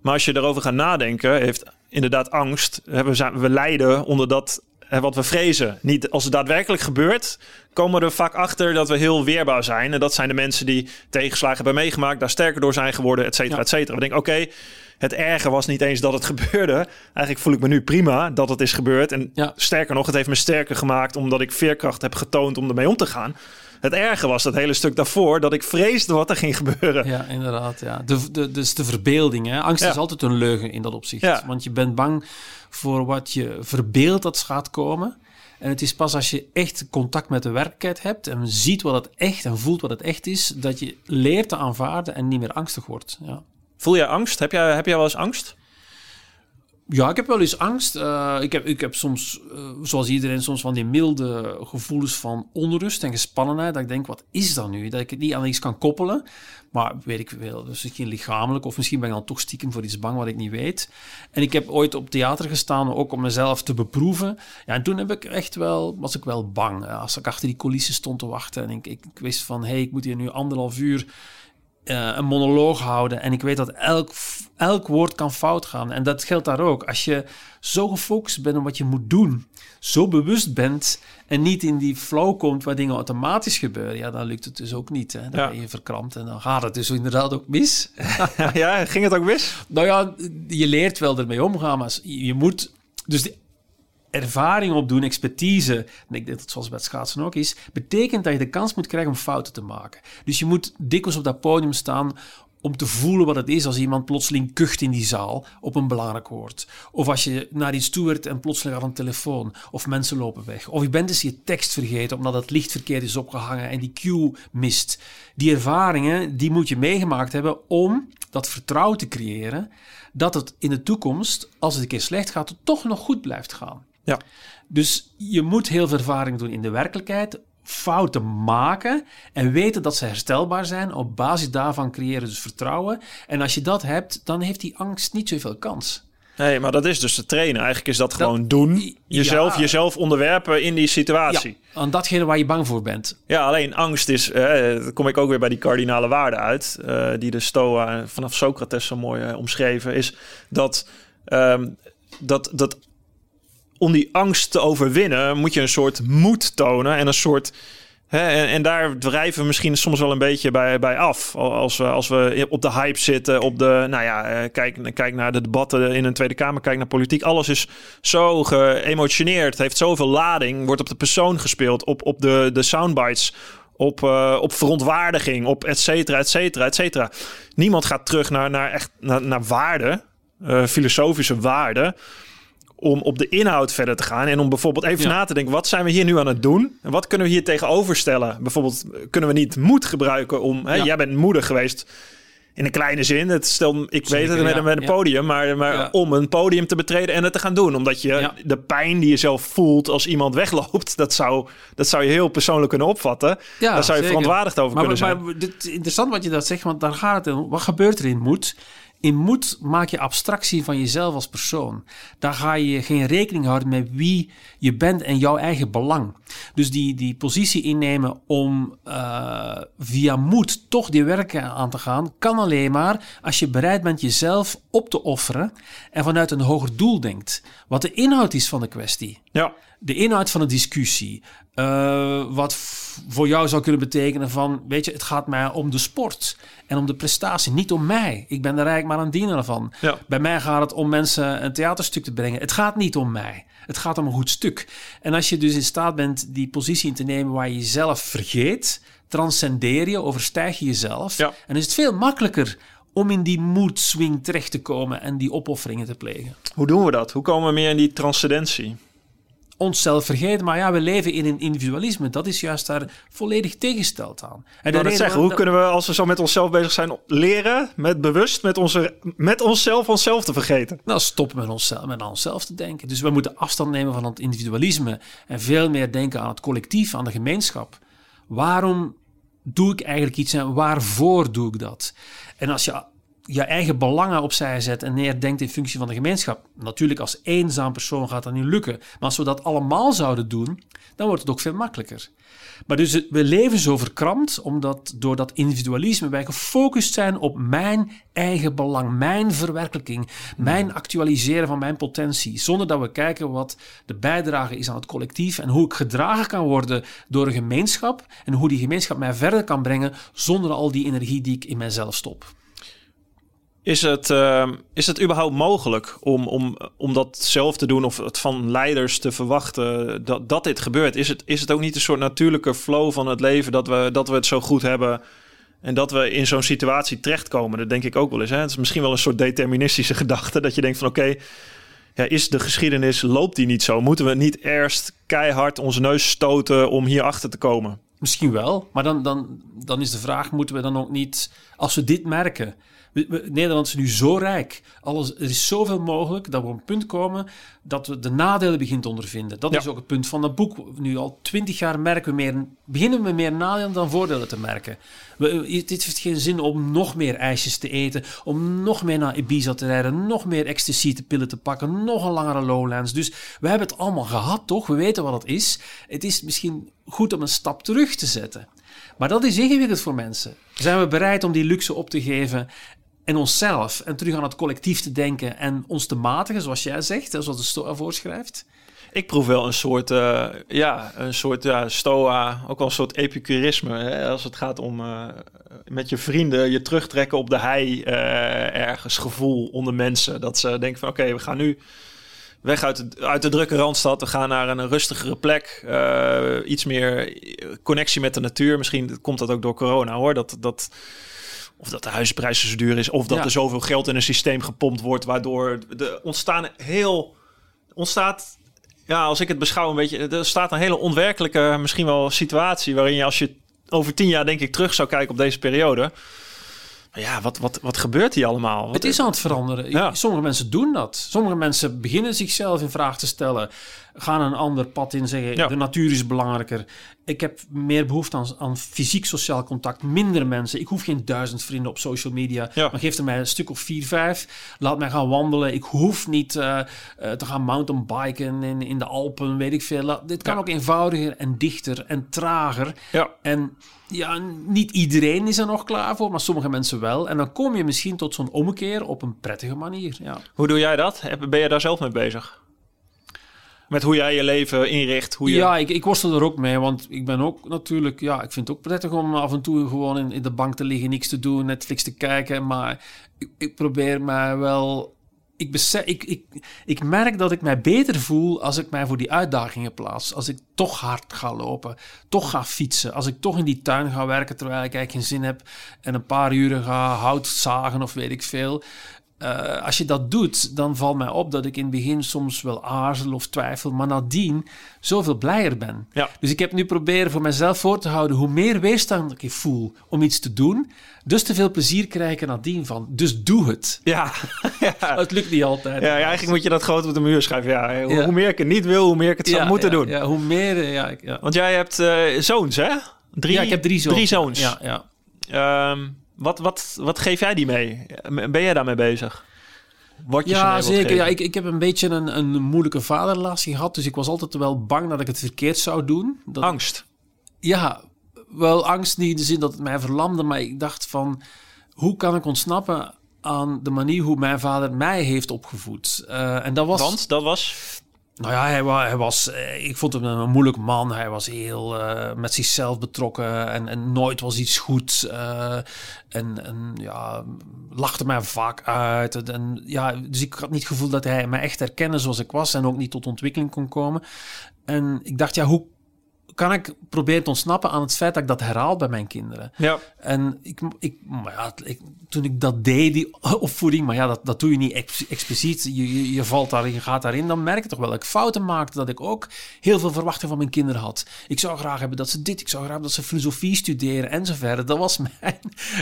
Maar als je erover gaat nadenken, heeft inderdaad angst. We, zijn, we lijden onder dat wat we vrezen. Niet als het daadwerkelijk gebeurt, komen we er vaak achter dat we heel weerbaar zijn. En dat zijn de mensen die tegenslagen hebben meegemaakt, daar sterker door zijn geworden, et cetera, et cetera. We denken, oké, het erge was niet eens dat het *laughs* gebeurde. Eigenlijk voel ik me nu prima dat het is gebeurd. En sterker nog, het heeft me sterker gemaakt omdat ik veerkracht heb getoond om ermee om te gaan. Het erge was dat hele stuk daarvoor dat ik vreesde wat er ging gebeuren. Ja, inderdaad. Ja. De, de, dus de verbeelding. Hè? Angst is altijd een leugen in dat opzicht. Want je bent bang voor wat je verbeeldt dat gaat komen. En het is pas als je echt contact met de werkelijkheid hebt en ziet wat het echt en voelt wat het echt is, dat je leert te aanvaarden en niet meer angstig wordt. Ja. Voel jij angst? Heb jij, heb jij wel eens angst? Ja, ik heb wel eens angst. Uh, ik, heb, ik heb soms, uh, zoals iedereen, soms van die milde gevoelens van onrust en gespannenheid. Dat ik denk, wat is dat nu? Dat ik het niet aan iets kan koppelen. Maar weet ik wel, dus misschien lichamelijk of misschien ben ik dan toch stiekem voor iets bang wat ik niet weet. En ik heb ooit op theater gestaan, ook om mezelf te beproeven. Ja, en toen heb ik echt wel, was ik wel bang. Als ik achter die coulissen stond te wachten en ik, ik, ik wist van, hé, hey, ik moet hier nu anderhalf uur uh, een monoloog houden. En ik weet dat elk, elk woord kan fout gaan. En dat geldt daar ook. Als je zo gefocust bent op wat je moet doen, zo bewust bent en niet in die flow komt waar dingen automatisch gebeuren, ja, dan lukt het dus ook niet. Hè? Dan ben je verkrampt en dan gaat het dus inderdaad ook mis. *laughs* ja, ging het ook mis? Nou ja, je leert wel ermee omgaan, maar je moet. Dus die ervaring opdoen, expertise, en ik denk dat het zoals bij het schaatsen ook is, betekent dat je de kans moet krijgen om fouten te maken. Dus je moet dikwijls op dat podium staan om te voelen wat het is als iemand plotseling kucht in die zaal op een belangrijk woord. Of als je naar iets toe en plotseling gaat een telefoon. Of mensen lopen weg. Of je bent eens je tekst vergeten omdat het licht verkeerd is opgehangen en die cue mist. Die ervaringen, die moet je meegemaakt hebben om dat vertrouwen te creëren dat het in de toekomst, als het een keer slecht gaat, toch nog goed blijft gaan. Ja. Dus je moet heel veel ervaring doen in de werkelijkheid, fouten maken en weten dat ze herstelbaar zijn. Op basis daarvan creëren dus vertrouwen. En als je dat hebt, dan heeft die angst niet zoveel kans. Nee, maar dat is dus te trainen. Eigenlijk is dat gewoon doen. Jezelf, jezelf onderwerpen in die situatie. Ja, aan datgene waar je bang voor bent. Ja, alleen angst is... Eh, kom ik ook weer bij die kardinale waarden uit... Uh, die de Stoa vanaf Socrates zo mooi uh, omschreven... is dat, um, dat, dat om die angst te overwinnen, moet je een soort moed tonen en een soort. Hè, en, daar drijven we misschien soms wel een beetje bij, bij af. Als we, als we op de hype zitten, op de. Nou ja, eh, kijk, kijk naar de debatten in een Tweede Kamer, kijk naar politiek. Alles is zo geëmotioneerd, heeft zoveel lading, wordt op de persoon gespeeld, op, op de, de soundbites op, uh, op verontwaardiging, op et cetera, et cetera, et cetera. Niemand gaat terug naar, naar, echt, naar, naar waarden, uh, filosofische waarden om op de inhoud verder te gaan. En om bijvoorbeeld even na te denken, wat zijn we hier nu aan het doen? En wat kunnen we hier tegenover stellen? Bijvoorbeeld, kunnen we niet moed gebruiken om... Hè, Jij bent moedig geweest in een kleine zin. Het stel, ik weet het met, met een podium, maar, maar om een podium te betreden en het te gaan doen. Omdat je de pijn die je zelf voelt als iemand wegloopt, dat zou, dat zou je heel persoonlijk kunnen opvatten. Daar zou je verontwaardigd over kunnen zijn. Maar dit, interessant wat je dat zegt, want daar gaat het om. Wat gebeurt er in moed? In moed maak je abstractie van jezelf als persoon. Daar ga je geen rekening houden met wie je bent en jouw eigen belang. Dus die, die positie innemen om uh, via moed toch die werken aan te gaan, kan alleen maar als je bereid bent jezelf op te offeren en vanuit een hoger doel denkt. Wat de inhoud is van de kwestie. Ja. De inhoud van de discussie. Uh, wat voor jou zou kunnen betekenen van, weet je, het gaat mij om de sport en om de prestatie, niet om mij. Ik ben er eigenlijk maar een diener van. Ja. Bij mij gaat het om mensen een theaterstuk te brengen. Het gaat niet om mij. Het gaat om een goed stuk. En als je dus in staat bent die positie in te nemen waar je jezelf vergeet, transcendeer je, overstijg je jezelf. Ja. En is het veel makkelijker om in die mood swing terecht te komen en die opofferingen te plegen. Hoe doen we dat? Hoe komen we meer in die transcendentie? onszelf vergeten. Maar ja, we leven in een individualisme. Dat is juist daar volledig tegengesteld aan. En dat zeggen, hoe kunnen we, als we zo met onszelf bezig zijn, leren met bewust met, onze, met onszelf onszelf te vergeten? Nou, stoppen met onszelf, met onszelf te denken. Dus we moeten afstand nemen van het individualisme en veel meer denken aan het collectief, aan de gemeenschap. Waarom doe ik eigenlijk iets en waarvoor doe ik dat? En als je je eigen belangen opzij zet en neerdenkt in functie van de gemeenschap. Natuurlijk, als eenzaam persoon gaat dat niet lukken. Maar als we dat allemaal zouden doen, dan wordt het ook veel makkelijker. Maar dus we leven zo verkrampt, omdat door dat individualisme wij gefocust zijn op mijn eigen belang, mijn verwerkelijking, mijn actualiseren van mijn potentie. Zonder dat we kijken wat de bijdrage is aan het collectief en hoe ik gedragen kan worden door een gemeenschap en hoe die gemeenschap mij verder kan brengen zonder al die energie die ik in mijzelf stop. Is het, uh, is het überhaupt mogelijk om, om, om dat zelf te doen of het van leiders te verwachten dat, dat dit gebeurt? Is het, is het ook niet een soort natuurlijke flow van het leven dat we, dat we het zo goed hebben en dat we in zo'n situatie terechtkomen? Dat denk ik ook wel eens. Hè? Het is misschien wel een soort deterministische *laughs* gedachte dat je denkt van oké, ja, is de geschiedenis, loopt die niet zo? Moeten we niet eerst keihard onze neus stoten om hier achter te komen? Misschien wel, maar dan, dan, dan is de vraag, moeten we dan ook niet, als we dit merken Nederland is nu zo rijk. Alles, er is zoveel mogelijk dat we op een punt komen dat we de nadelen beginnen te ondervinden. Dat is ook het punt van het boek. Nu al twintig jaar merken we meer, beginnen we meer nadelen dan voordelen te merken. We, dit heeft geen zin om nog meer ijsjes te eten, om nog meer naar Ibiza te rijden, nog meer ecstasy te pillen te pakken, nog een langere lowlands. Dus we hebben het allemaal gehad, toch? We weten wat het is. Het is misschien goed om een stap terug te zetten. Maar dat is ingewikkeld voor mensen. Zijn we bereid om die luxe op te geven en onszelf en terug aan het collectief te denken en ons te matigen, zoals jij zegt, zoals de Stoa voorschrijft? Ik proef wel een soort, uh, ja, een soort ja, Stoa, ook wel een soort epicurisme. Hè? Als het gaat om uh, met je vrienden je terugtrekken op de hei, uh, ergens gevoel onder mensen. Dat ze denken van oké, we gaan nu weg uit de, uit de drukke Randstad. We gaan naar een rustigere plek. iets meer connectie met de natuur. Misschien komt dat ook door corona hoor. Dat, dat of dat de huizenprijs zo duur is, of dat er zoveel geld in een systeem gepompt wordt, waardoor er ontstaan heel ontstaat. Ja, als ik het beschouw een beetje, er staat een hele onwerkelijke, misschien wel situatie waarin je als je over tien jaar denk ik terug zou kijken op deze periode, ja, wat, wat, wat gebeurt hier allemaal? het is aan het veranderen. Sommige mensen doen dat. Sommige mensen beginnen zichzelf in vraag te stellen. Gaan een ander pad in, zeggen de natuur is belangrijker. Ik heb meer behoefte aan, aan fysiek-sociaal contact. Minder mensen. Ik hoef geen duizend vrienden op social media. Maar geef er mij een stuk of vier, vijf. Laat mij gaan wandelen. Ik hoef niet uh, uh, te gaan mountainbiken in, in de Alpen, weet ik veel. dit kan ook eenvoudiger en dichter en trager. Ja. En ja, niet iedereen is er nog klaar voor, maar sommige mensen wel. En dan kom je misschien tot zo'n omkeer op een prettige manier. Ja. Hoe doe jij dat? Ben je daar zelf mee bezig? Met hoe jij je leven inricht? Hoe je... Ja, ik, ik worstel er ook mee, want ik ben ook natuurlijk... Ja, ik vind het ook prettig om af en toe gewoon in, in de bank te liggen, niks te doen, Netflix te kijken. Maar ik, ik probeer mij wel ik, besef, ik, ik, ik merk dat ik mij beter voel als ik mij voor die uitdagingen plaats. Als ik toch hard ga lopen, toch ga fietsen. Als ik toch in die tuin ga werken terwijl ik eigenlijk geen zin heb en een paar uren ga hout zagen of weet ik veel. Uh, als je dat doet, dan valt mij op dat ik in het begin soms wel aarzel of twijfel, maar nadien zoveel blijer ben. Ja. Dus ik heb nu proberen voor mezelf voor te houden hoe meer weerstand ik voel om iets te doen, dus te veel plezier krijgen nadien van. Dus doe het. Ja. *laughs* ja. Het lukt niet altijd. Ja, eigenlijk moet je dat groot op de muur schrijven. Ja, hoe, hoe, meer ik het niet wil, hoe meer ik het zou moeten doen. Ja, hoe meer. Eh, ja. Want jij hebt uh, zoons, hè? Drie, ja, ik heb drie zoons. Drie zoons. Ja, ja. Um, wat, wat, wat geef jij die mee? Ben jij daarmee bezig? Wat je ja, zeker. Ja, ik, ik heb een beetje een, een moeilijke vaderrelatie gehad. Dus ik was altijd wel bang dat ik het verkeerd zou doen. Dat, angst? Ja, wel angst niet in de zin dat het mij verlamde. Maar ik dacht van, hoe kan ik ontsnappen aan de manier hoe mijn vader mij heeft opgevoed? Uh, en dat was... Want? Dat was? Nou ja, hij, hij, was, eh, ik vond hem een moeilijk man. Hij was heel uh, met zichzelf betrokken en, en nooit was iets goed. Uh, en, en ja, lachte mij vaak uit. En, ja, dus ik had niet het gevoel dat hij mij echt herkende zoals ik was en ook niet tot ontwikkeling kon komen. En ik dacht, ja, hoe kan ik proberen te ontsnappen aan het feit dat ik dat herhaal bij mijn kinderen. Ja. En ik, ik, maar ja, ik, toen ik dat deed, die *laughs* opvoeding, maar ja, dat, dat doe je niet expliciet. Je, je, je, valt daarin, je gaat daarin, dan merk je toch wel dat ik fouten maakte, dat ik ook heel veel verwachtingen van mijn kinderen had. Ik zou graag hebben dat ze dit, ik zou graag hebben dat ze filosofie studeren en zo verder. Dat was *laughs* mijn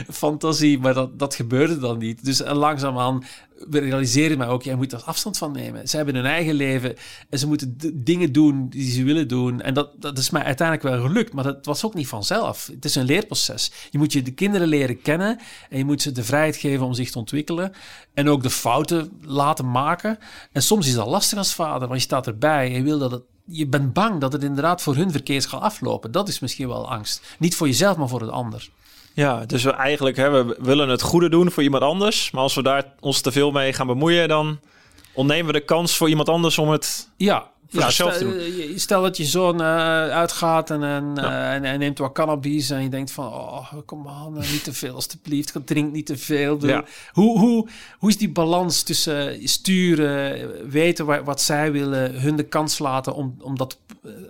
fantasie, maar dat, dat gebeurde dan niet. Dus langzaamaan we realiseren mij ook, jij moet daar afstand van nemen. Ze hebben hun eigen leven en ze moeten dingen doen die ze willen doen. En dat, dat is mij uiteindelijk wel gelukt, maar dat was ook niet vanzelf. Het is een leerproces. Je moet je de kinderen leren kennen en je moet ze de vrijheid geven om zich te ontwikkelen. En ook de fouten laten maken. En soms is dat lastig als vader, want je staat erbij en wil dat het je bent bang dat het inderdaad voor hun verkeerd gaat aflopen. Dat is misschien wel angst. Niet voor jezelf, maar voor het ander. Ja, dus we eigenlijk hè, we willen het goede doen voor iemand anders. Maar als we daar ons te veel mee gaan bemoeien, dan ontnemen we de kans voor iemand anders om het ja, ja, stel, stel, dat je zoon uh, uitgaat en, en, ja. uh, en, en, neemt wat cannabis en je denkt van, oh, kom aan, niet te veel alstublieft, drink niet te veel. Ja. Hoe, hoe, hoe is die balans tussen sturen, weten wat zij willen, hun de kans laten om, om dat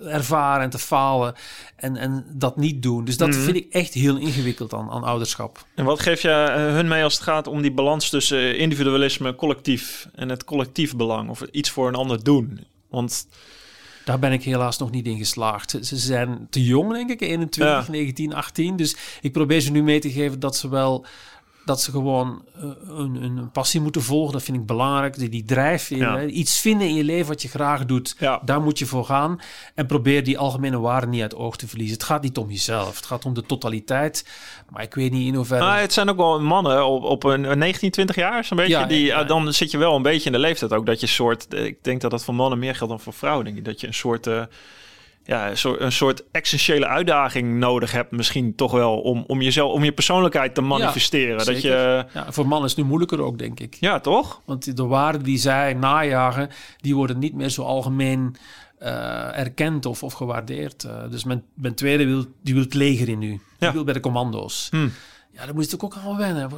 ervaren en te falen en, en dat niet doen. Dus dat mm -hmm. vind ik echt heel ingewikkeld aan, aan ouderschap. En wat geef je hun mee als het gaat om die balans tussen individualisme, collectief en het collectief belang of iets voor een ander doen? Want daar ben ik helaas nog niet in geslaagd. Ze zijn te jong, denk ik, 21, ja. 19, 18. Dus ik probeer ze nu mee te geven dat ze wel dat ze gewoon uh, een, een, passie moeten volgen. Dat vind ik belangrijk. Die, die drijfveer. Ja. Iets vinden in je leven wat je graag doet. Ja. Daar moet je voor gaan. En probeer die algemene waarden niet uit oog te verliezen. Het gaat niet om jezelf. Het gaat om de totaliteit. Maar ik weet niet in hoeverre... Ah, het zijn ook wel mannen op, op een 19, 20 jaar. Zo'n beetje. Ja, die, uh, dan zit je wel een beetje in de leeftijd ook. Dat je soort... Ik denk dat dat voor mannen meer geldt dan voor vrouwen. Denk ik. Dat je een soort... Uh, ja, een soort essentiële uitdaging nodig hebt, misschien toch wel om, om jezelf, om je persoonlijkheid te manifesteren. Ja, dat je, ja, voor mannen is het nu moeilijker ook, denk ik. Ja, toch? Want de waarden die zij najagen, die worden niet meer zo algemeen uh, erkend of, of gewaardeerd. Uh, dus mijn, mijn tweede wil, die wil het leger in u. Die wil bij de commando's. Hmm. Ja, daar moest ik ook al wennen.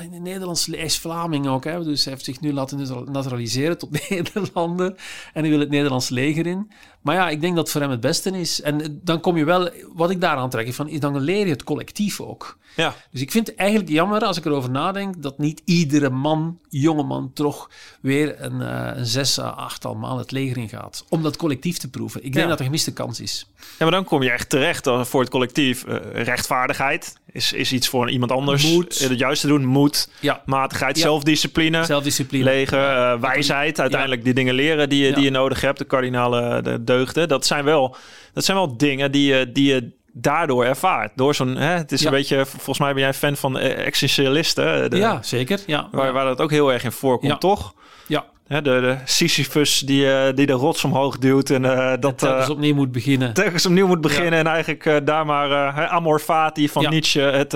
In het Nederlands is Vlaming ook. Hè? Dus hij heeft zich nu laten naturaliseren tot *laughs* Nederlander. En hij wil het Nederlands leger in. Maar ja, ik denk dat het voor hem het beste is. En dan kom je wel, wat ik daaraan trek, van, is dan leer je het collectief ook. Ja. Dus ik vind het eigenlijk jammer, als ik erover nadenk, dat niet iedere man, jonge man, toch weer een, uh, een zes, achttal maal het leger in gaat. Om dat collectief te proeven. Ik denk ja. dat er een gemiste kans is. Ja, maar dan kom je echt terecht voor het collectief. Uh, rechtvaardigheid is, is iets voor iemand anders. Moed. Het juiste doen, moed, ja. matigheid, ja. zelfdiscipline. Zelfdiscipline. Leger, uh, wijsheid. Uiteindelijk die dingen leren die je, die je nodig hebt. De kardinale de deugden. Dat zijn wel, dat zijn wel dingen die je, die je daardoor ervaart. Door zo'n, hè, het is ja. een beetje, volgens mij ben jij fan van existentialisten. De, ja, zeker. Ja. Waar, waar dat ook heel erg in voorkomt, ja. toch? Ja. Hè, de, de Sisyphus die, uh, die de rots omhoog duwt en uh, dat... telkens uh, opnieuw moet beginnen. Telkens opnieuw moet beginnen ja. en eigenlijk uh, daar maar amor fati van Nietzsche het,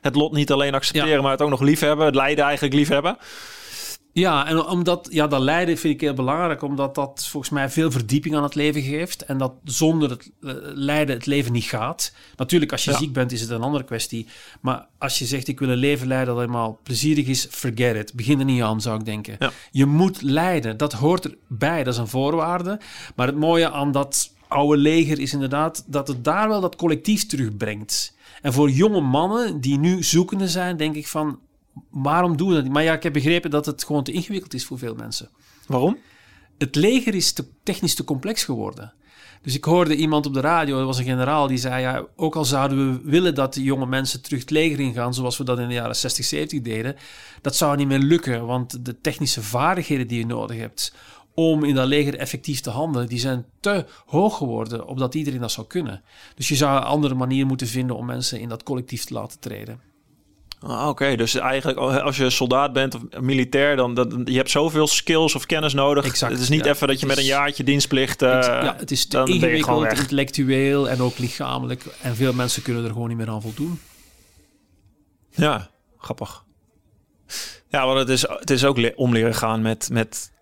het lot niet alleen accepteren, maar het ook nog liefhebben. Het lijden eigenlijk liefhebben. Ja, en omdat, ja, dat lijden vind ik heel belangrijk, omdat dat volgens mij veel verdieping aan het leven geeft. En dat zonder het uh, lijden het leven niet gaat. Natuurlijk, als je ziek bent, is het een andere kwestie. Maar als je zegt, ik wil een leven leiden dat helemaal plezierig is, forget it. Begin er niet aan, zou ik denken. Je moet lijden, dat hoort erbij, dat is een voorwaarde. Maar het mooie aan dat oude leger is inderdaad dat het daar wel dat collectief terugbrengt. En voor jonge mannen die nu zoekende zijn, denk ik van waarom doen we dat Maar ja, ik heb begrepen dat het gewoon te ingewikkeld is voor veel mensen. Waarom? Het leger is te, technisch te complex geworden. Dus ik hoorde iemand op de radio, dat was een generaal, die zei: ja, ook al zouden we willen dat de jonge mensen terug het leger ingaan, zoals we dat in de jaren 60, 70 deden, dat zou niet meer lukken, want de technische vaardigheden die je nodig hebt om in dat leger effectief te handelen, die zijn te hoog geworden, opdat iedereen dat zou kunnen. Dus je zou een andere manier moeten vinden om mensen in dat collectief te laten treden. Ah, Oké, dus eigenlijk als je soldaat bent of militair, dan, dan je hebt zoveel skills of kennis nodig. Exact, het is niet even dat je met een jaartje dienstplicht. Uh, ja, het is te ingewikkeld, intellectueel en ook lichamelijk. En veel mensen kunnen er gewoon niet meer aan voldoen. Ja, grappig. Ja, want het is, het is ook om leren gaan met, met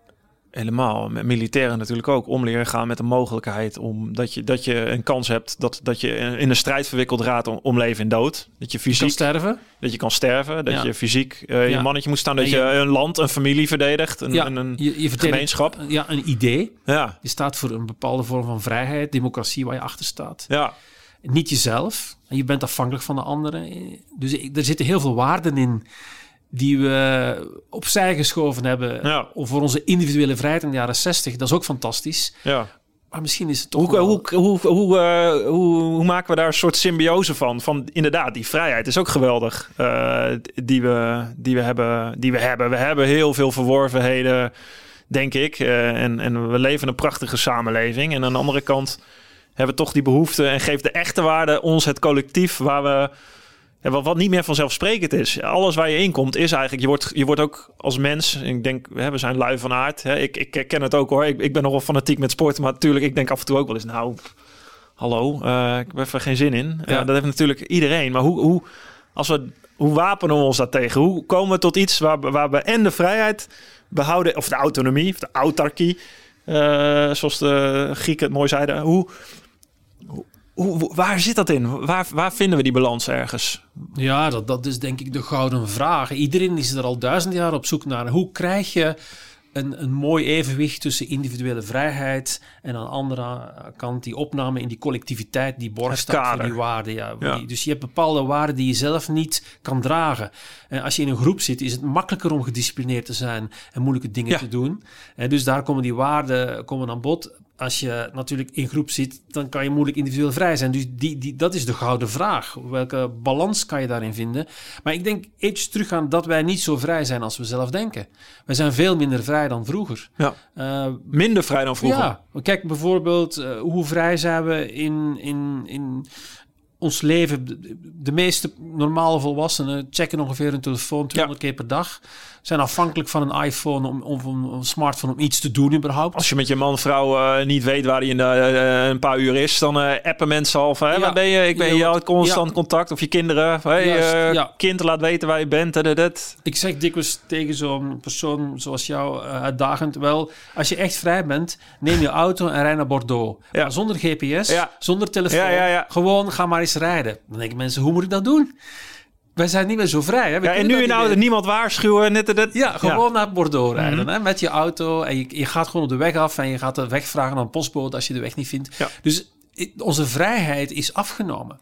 Helemaal. Met militairen natuurlijk ook. Om leren gaan met de mogelijkheid om dat je, dat je een kans hebt dat, dat je in een strijd verwikkeld raakt om, om leven en dood. Dat je fysiek kan sterven. Dat je kan sterven. Dat je fysiek uh, je mannetje moet staan. Dat je, een land, een familie verdedigt. Een, ja, een, een je, je gemeenschap. Ja, een idee. Ja. Je staat voor een bepaalde vorm van vrijheid, democratie waar je achter staat. Ja. Niet jezelf. En je bent afhankelijk van de anderen. Dus er zitten heel veel waarden in die we opzij geschoven hebben ja. voor onze individuele vrijheid in de jaren 60. Dat is ook fantastisch. Ja. Maar misschien is het toch. Hoe, hoe, hoe, hoe, uh, hoe, hoe, maken we daar een soort symbiose van? Van inderdaad, die vrijheid is ook geweldig. Uh, die, we, die, we hebben, die we hebben. We hebben heel veel verworvenheden, denk ik. Uh, en, en we leven een prachtige samenleving. En aan de andere kant hebben we toch die behoefte en geeft de echte waarde ons het collectief waar we ja, wat, wat niet meer vanzelfsprekend is. Alles waar je in komt is eigenlijk... Je wordt, je wordt ook als mens... Ik denk, hè, we zijn lui van aard. Hè, ik, ik ken het ook hoor. Ik, ik ben nogal fanatiek met sporten. Maar natuurlijk, ik denk af en toe ook wel eens... Nou, hallo, uh, ik heb even geen zin in. Ja. dat heeft natuurlijk iedereen. Maar hoe, hoe, als we, hoe wapenen we ons daartegen? Hoe komen we tot iets waar, waar we en de vrijheid behouden... Of de autonomie, of de autarkie... Uh, zoals de Grieken het mooi zeiden. Hoe, hoe, waar zit dat in? Waar, waar vinden we die balans ergens? Ja, dat, dat is denk ik de gouden vraag. Iedereen is er al duizend jaar op zoek naar. Hoe krijg je een, een mooi evenwicht tussen individuele vrijheid en aan de andere kant die opname in die collectiviteit die borg staat voor die waarden. Ja, dus je hebt bepaalde waarden die je zelf niet kan dragen. En als je in een groep zit, is het makkelijker om gedisciplineerd te zijn en moeilijke dingen te doen. En dus daar komen die waarden komen aan bod als je natuurlijk in groep zit, dan kan je moeilijk individueel vrij zijn. Dus die, die, dat is de gouden vraag. Welke balans kan je daarin vinden? Maar ik denk iets teruggaan dat wij niet zo vrij zijn als we zelf denken. Wij zijn veel minder vrij dan vroeger. Ja, uh, minder vrij dan vroeger. Ja, kijk bijvoorbeeld uh, hoe vrij zijn we in, in, in ons leven. De, meeste normale volwassenen checken ongeveer hun telefoon 200 keer per dag zijn afhankelijk van een iPhone om, of een smartphone om iets te doen überhaupt. Als je met je man, vrouw uh, niet weet waar hij in uh, een paar uur is, dan uh, appen mensen al van, ja, ben je? Ik ben je constant contact of je kinderen. Hey, ja. kind laat weten waar je bent. Dat, dat. Ik zeg dikwijls tegen zo'n persoon zoals jou uitdagend, wel, als je echt vrij bent, neem je auto en rij naar Bordeaux. Maar zonder GPS, zonder telefoon, gewoon ga maar rijden. Dan denken mensen, hoe moet ik dat doen? wij zijn niet meer zo vrij. Hè? Ja, en nu in niemand waarschuwen. Net, net, ja, gewoon naar Bordeaux rijden mhm. hè? met je auto. En je, je gaat gewoon op de weg af en je gaat de weg vragen aan een postbode als je de weg niet vindt. Dus onze vrijheid is afgenomen.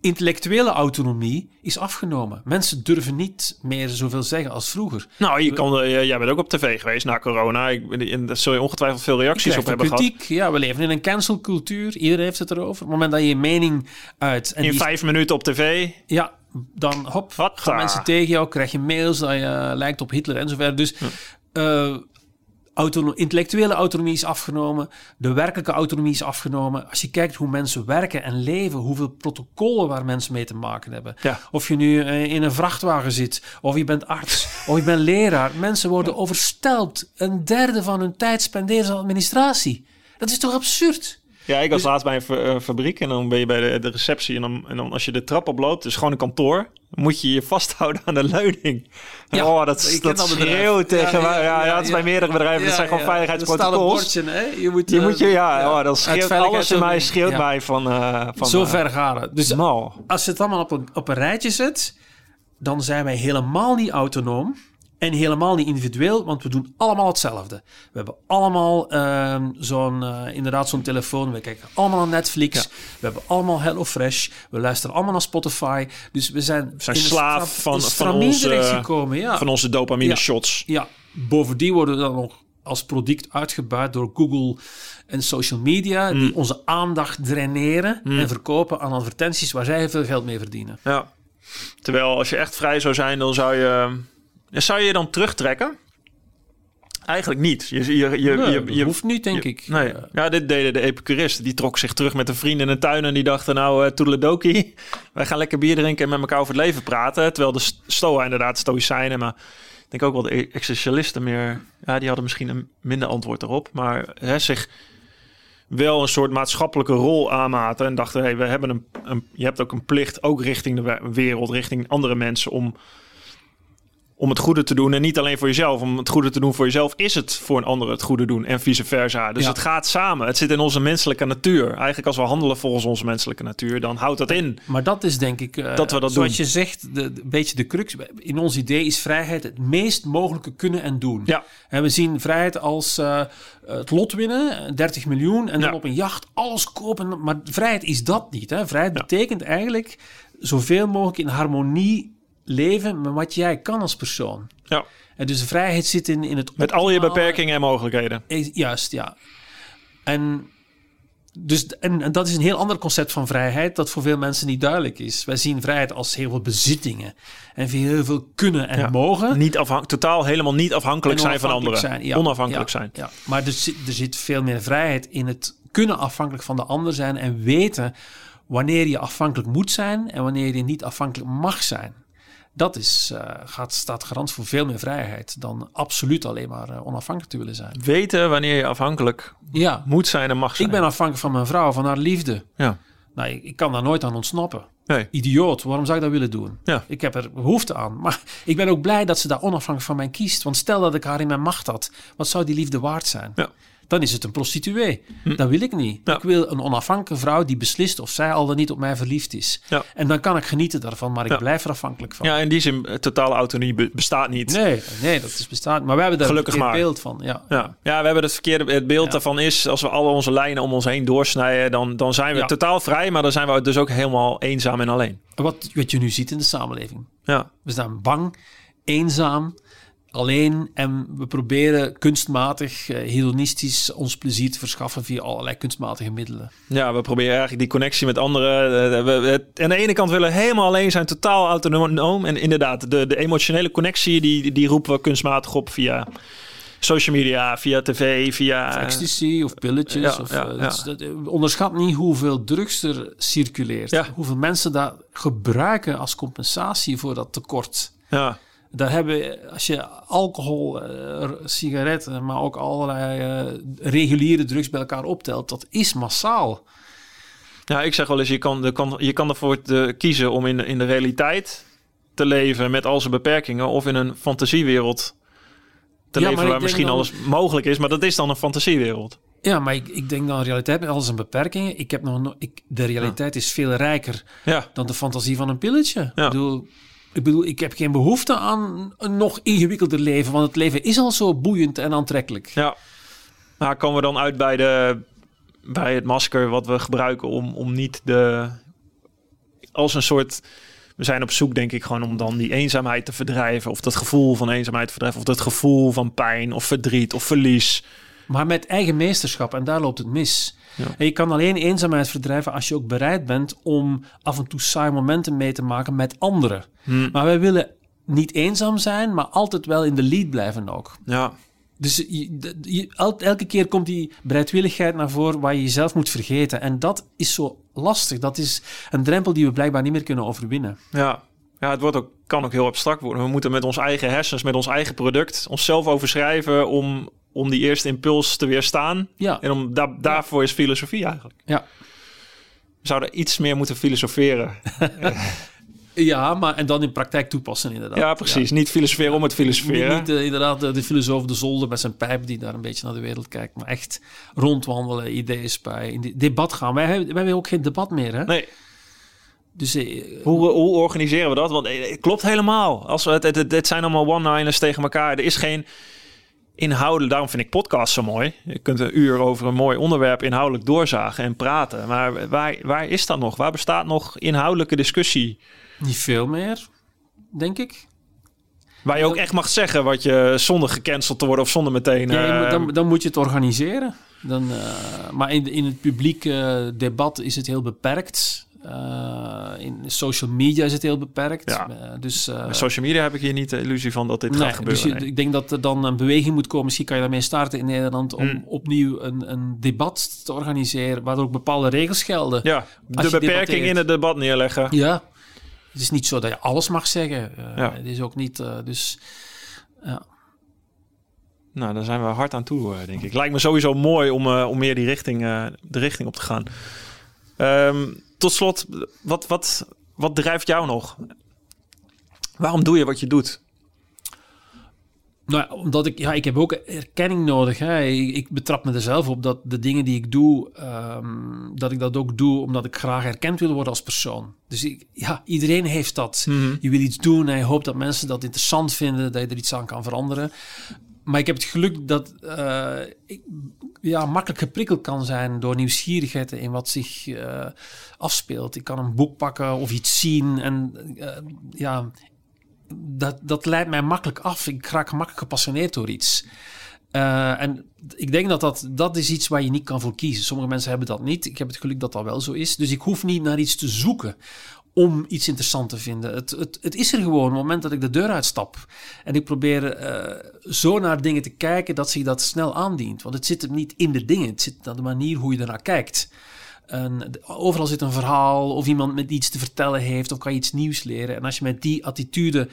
Intellectuele autonomie is afgenomen. Mensen durven niet meer zoveel zeggen als vroeger. Nou, je kan, uh, jij bent ook op tv geweest na corona. Ik, daar zul je ongetwijfeld veel reacties op hebben kritiek. gehad. Ja, we leven in een cancelcultuur. Iedereen heeft het erover. Op het moment dat je je mening uit... En in vijf minuten op tv. Ja, dan hop, gaan mensen tegen jou, krijg je mails dat je lijkt op Hitler en zover. Dus uh, intellectuele autonomie is afgenomen, de werkelijke autonomie is afgenomen. Als je kijkt hoe mensen werken en leven, hoeveel protocollen waar mensen mee te maken hebben. Of je nu eh, in een vrachtwagen zit, of je bent arts, of je bent leraar. Mensen worden overstelpt. Een derde van hun tijd spenderen ze aan administratie. Dat is toch absurd? Ja, ik was dus, laatst bij een fabriek en dan ben je bij de, de receptie en dan, en dan als je de trap oploopt, dus gewoon een kantoor, moet je je vasthouden aan de leuning. Ja, oh, dat, dat schreeuwt tegen ja, ja, ja, dat is bij meerdere bedrijven. dat zijn gewoon veiligheidsprotocols. Je moet, je moet je, ja, oh, dat schreeuwt alles in mij, schreeuwt mij van, uh, van... Zo uh, ver gaan het. Dus als je het allemaal op een, op een rijtje zet, dan zijn wij helemaal niet autonoom. En helemaal niet individueel, want we doen allemaal hetzelfde. We hebben allemaal uh, zo'n, uh, inderdaad zo'n telefoon. We kijken allemaal naar Netflix. We hebben allemaal HelloFresh. We luisteren allemaal naar Spotify. Dus we zijn, we zijn slaaf van, van, onze, gekomen, ja. van onze dopamine ja. shots. Ja, bovendien worden we dan nog als product uitgebuit door Google en social media, die mm. onze aandacht draineren mm. en verkopen aan advertenties waar zij veel geld mee verdienen. Ja. Terwijl als je echt vrij zou zijn, dan zou je zou je je dan terugtrekken? Eigenlijk niet. Je, je, je, je, je hoeft niet, denk ik. Nee. Ja, dit deden de epicuristen. Die trok zich terug met een vriend in een tuin en die dachten nou, uh, toedeledoki, *laughs* wij gaan lekker bier drinken en met elkaar over het leven praten. Terwijl de stoa inderdaad stoïcijnen, maar ik denk ook wel de existentialisten meer, ja, die hadden misschien een minder antwoord erop, maar hè, zich wel een soort maatschappelijke rol aanmaten en dachten, hey, we hebben een, een, je hebt ook een plicht, ook richting de wereld, richting andere mensen, om om het goede te doen. En niet alleen voor jezelf. Om het goede te doen voor jezelf is het voor een ander het goede doen. En vice versa. Dus het gaat samen. Het zit in onze menselijke natuur. Eigenlijk als we handelen volgens onze menselijke natuur, dan houdt dat in. Maar dat is denk ik, uh, dat we dat zoals je zegt, de, een beetje de crux. In ons idee is vrijheid het meest mogelijke kunnen en doen. Ja. En we zien vrijheid als uh, het lot winnen, 30 miljoen. En dan op een jacht alles kopen. Maar vrijheid is dat niet. Hè? Vrijheid betekent eigenlijk zoveel mogelijk in harmonie leven met wat jij kan als persoon. Ja. En dus de vrijheid zit in, in het... Met al je beperkingen en mogelijkheden. Juist, ja. En, dus, en, en, dat is een heel ander concept van vrijheid dat voor veel mensen niet duidelijk is. Wij zien vrijheid als heel veel bezittingen en heel veel kunnen en mogen. Niet totaal helemaal niet afhankelijk zijn van anderen. Zijn, ja. Onafhankelijk zijn. Ja. Maar er zit, er zit veel meer vrijheid in het kunnen afhankelijk van de ander zijn en weten wanneer je afhankelijk moet zijn en wanneer je niet afhankelijk mag zijn dat is, uh, gaat, staat garant voor veel meer vrijheid dan absoluut alleen maar uh, onafhankelijk te willen zijn. Weten wanneer je afhankelijk ja. moet zijn en mag zijn. Ik ben afhankelijk van mijn vrouw, van haar liefde. Ja. Nou, ik, ik kan daar nooit aan ontsnappen. Nee. Idioot, waarom zou ik dat willen doen? Ja. Ik heb er behoefte aan. Maar *laughs* ik ben ook blij dat ze daar onafhankelijk van mij kiest. Want stel dat ik haar in mijn macht had, wat zou die liefde waard zijn? Ja dan is het een prostituee. Hm. Dat wil ik niet. Ik wil een onafhankelijke vrouw die beslist of zij al dan niet op mij verliefd is. Ja. En dan kan ik genieten daarvan, maar ik blijf er afhankelijk van. Ja, in die zin, eh, totale autonomie bestaat niet. Nee, nee dat is bestaat. Maar we hebben daar Gelukkig een beeld van. Ja. Ja. ja, we hebben het verkeerde het beeld daarvan is, als we alle onze lijnen om ons heen doorsnijden, dan, dan zijn we totaal vrij, maar dan zijn we dus ook helemaal eenzaam en alleen. Wat, wat je nu ziet in de samenleving. Ja. We zijn bang, eenzaam alleen en we proberen kunstmatig, uh, hedonistisch ons plezier te verschaffen via allerlei kunstmatige middelen. Ja, we proberen eigenlijk die connectie met anderen. Uh, we, aan de ene kant willen we helemaal alleen zijn, totaal autonoom. En inderdaad, de, de emotionele connectie, die, die roepen we kunstmatig op via social media, via tv, via... Ecstasy of pilletjes. Ja, of, ja, ja. Dat, onderschat niet hoeveel drugs er circuleert. Hoeveel mensen dat gebruiken als compensatie voor dat tekort. Ja. Daar hebben, als je alcohol, uh, sigaretten, maar ook allerlei uh, reguliere drugs bij elkaar optelt, dat is massaal. Ja, ik zeg wel eens, je kan, kan, je kan ervoor te kiezen om in, in de realiteit te leven met al zijn beperkingen of in een fantasiewereld te leven waar misschien alles mogelijk is, maar dat is dan een fantasiewereld. Ja, maar ik, ik denk dan realiteit met al zijn beperkingen. Ik heb nog, ik, de realiteit is veel rijker ja. dan de fantasie van een pilletje. Ik bedoel, ik bedoel, ik heb geen behoefte aan een nog ingewikkelder leven, want het leven is al zo boeiend en aantrekkelijk. Ja. Nou, komen we dan uit bij, de, bij het masker wat we gebruiken om, om niet de. als een soort. We zijn op zoek, denk ik, gewoon om dan die eenzaamheid te verdrijven. Of dat gevoel van eenzaamheid te verdrijven. Of dat gevoel van pijn of verdriet of verlies. Maar met eigen meesterschap, en daar loopt het mis. Ja. En je kan alleen eenzaamheid verdrijven als je ook bereid bent om af en toe saai momenten mee te maken met anderen. Hmm. Maar wij willen niet eenzaam zijn, maar altijd wel in de lead blijven ook. Ja. Dus je, elke keer komt die bereidwilligheid naar voren waar je jezelf moet vergeten. En dat is zo lastig. Dat is een drempel die we blijkbaar niet meer kunnen overwinnen. Ja, ja het wordt ook, kan ook heel abstract worden. We moeten met ons eigen hersens, met ons eigen product, onszelf overschrijven om om die eerste impuls te weerstaan. Ja. En om da daarvoor is filosofie eigenlijk. Ja. We zouden iets meer moeten filosoferen. *laughs* Ja, maar en dan in praktijk toepassen inderdaad. Ja, precies. Niet filosoferen om het filosoferen. Niet, niet uh, inderdaad de, de, filosoof de zolder met zijn pijp die daar een beetje naar de wereld kijkt. Maar echt rondwandelen, ideeën bij, in debat gaan. Wij, wij hebben ook geen debat meer, hè? Nee. Dus, uh, hoe, hoe organiseren we dat? Want eh, het klopt helemaal. Als we, het, het, het zijn allemaal one-liners tegen elkaar. Er is geen inhoudelijk, daarom vind ik podcasts zo mooi. Je kunt een uur over een mooi onderwerp inhoudelijk doorzagen en praten. Maar waar, waar is dat nog? Waar bestaat nog inhoudelijke discussie? Niet veel meer, denk ik. Waar je ook echt mag zeggen wat je zonder gecanceld te worden of zonder meteen. Ja, dan, dan, moet je het organiseren. Dan, uh, maar in, in het publieke debat is het heel beperkt. Uh, in social media is het heel beperkt. Ja. Uh, dus, uh, social media heb ik hier niet de illusie van dat dit nee, gaat gebeuren. Dus je, nee. ik denk dat er dan een beweging moet komen. Misschien kan je daarmee starten in Nederland om mm. opnieuw een, een, debat te organiseren waar ook bepaalde regels gelden. Ja, de beperking in het debat neerleggen. Ja, het is niet zo dat je alles mag zeggen. Ja. Het is ook niet, dus ja. Nou, daar zijn we hard aan toe, denk ik. Lijkt me sowieso mooi om, om meer die richting, de richting op te gaan. Um, tot slot, wat, wat, wat drijft jou nog? Waarom doe je wat je doet? Nou ja, omdat ik, ja, ik heb ook erkenning nodig. Hè. Ik, ik, betrap me er zelf op dat de dingen die ik doe, um, dat ik dat ook doe omdat ik graag erkend wil worden als persoon. Dus ik, ja, iedereen heeft dat. Mm -hmm. Je wil iets doen en je hoopt dat mensen dat interessant vinden, dat je er iets aan kan veranderen maar ik heb het geluk dat uh, ik ja, makkelijk geprikkeld kan zijn door nieuwsgierigheid in wat zich uh, afspeelt. Ik kan een boek pakken of iets zien en uh, ja, dat, dat leidt mij makkelijk af. Ik raak makkelijk gepassioneerd door iets. en ik denk dat, dat dat is iets waar je niet kan voor kiezen. Sommige mensen hebben dat niet. Ik heb het geluk dat dat wel zo is. Dus ik hoef niet naar iets te zoeken om iets interessant te vinden. Het, het, het is er gewoon op het moment dat ik de deur uitstap. En ik probeer uh, zo naar dingen te kijken dat zich dat snel aandient. Want het zit hem niet in de dingen, het zit aan de manier hoe je ernaar kijkt. En overal zit een verhaal of iemand met iets te vertellen heeft of kan je iets nieuws leren. En als je met die attitude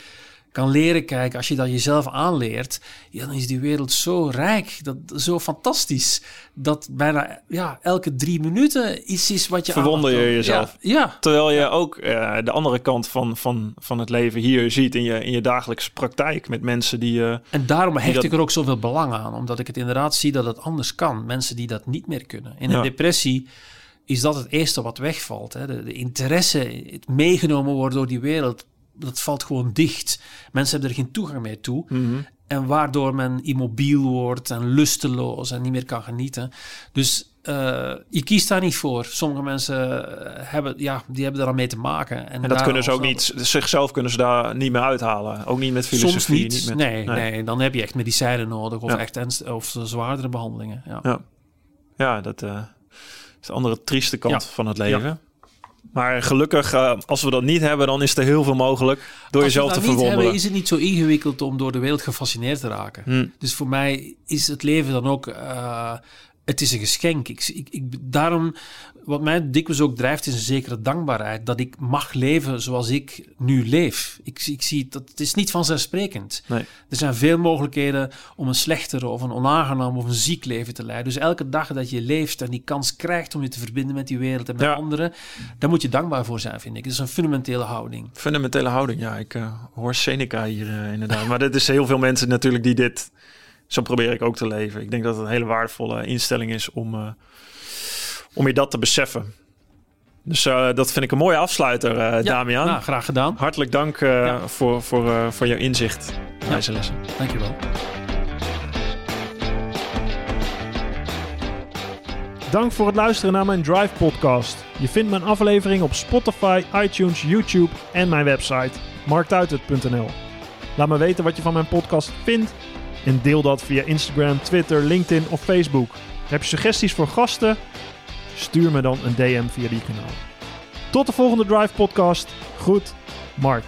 kan leren kijken, als je dat jezelf aanleert, ja, dan is die wereld zo rijk, dat, zo fantastisch, dat bijna ja, elke drie minuten iets is wat je Verwonder je jezelf. Ja, ja. Terwijl je ook uh, de andere kant van, van, van het leven hier ziet in je, in je dagelijkse praktijk met mensen die... Uh, en daarom hecht dat... ik er ook zoveel belang aan, omdat ik het inderdaad zie dat het anders kan. Mensen die dat niet meer kunnen. In een depressie is dat het eerste wat wegvalt. Hè? De, de interesse, het meegenomen worden door die wereld, dat valt gewoon dicht. Mensen hebben er geen toegang meer toe. Mm -hmm. En waardoor men immobiel wordt en lusteloos en niet meer kan genieten. Dus uh, je kiest daar niet voor. Sommige mensen hebben, ja, die hebben daar mee te maken. En, en dat kunnen ze ook niet, zichzelf kunnen ze daar niet meer uithalen. Ook niet met filosofie. Soms niet. niet met, nee, nee, nee, dan heb je echt medicijnen nodig of ja. echt of zwaardere behandelingen. Ja, ja. ja dat uh, is de andere trieste kant ja. van het leven. Maar gelukkig, uh, als we dat niet hebben, dan is er heel veel mogelijk door als jezelf te verwonderen. Hebben, is het niet zo ingewikkeld om door de wereld gefascineerd te raken. Hmm. Dus voor mij is het leven dan ook uh, het is een geschenk. Ik, ik, ik, daarom, wat mij dikwijls ook drijft, is een zekere dankbaarheid. Dat ik mag leven zoals ik nu leef. Ik, ik zie dat het is niet vanzelfsprekend. Nee. Er zijn veel mogelijkheden om een slechter of een onaangenaam of een ziek leven te leiden. Dus elke dag dat je leeft en die kans krijgt om je te verbinden met die wereld en met ja. anderen, daar moet je dankbaar voor zijn, vind ik. Het is een fundamentele houding. Fundamentele houding, ja. Ik uh, hoor Seneca hier uh, inderdaad. maar *laughs* dat is heel veel mensen natuurlijk die dit zo probeer ik ook te leven. Ik denk dat het een hele waardevolle instelling is om, uh, om je dat te beseffen. Dus uh, dat vind ik een mooie afsluiter, uh, ja, Damian. Nou, graag gedaan. Hartelijk dank ja. voor, voor, voor jouw inzicht in ja. deze lessen. Dankjewel. Dank voor het luisteren naar mijn Drive podcast. Je vindt mijn aflevering op Spotify, iTunes, YouTube en mijn website marktuitert.nl. Laat me weten wat je van mijn podcast vindt en deel dat via Instagram, Twitter, LinkedIn of Facebook. Heb je suggesties voor gasten? Stuur me dan een DM via die kanaal. Tot de volgende Drive podcast. Goed, Mark.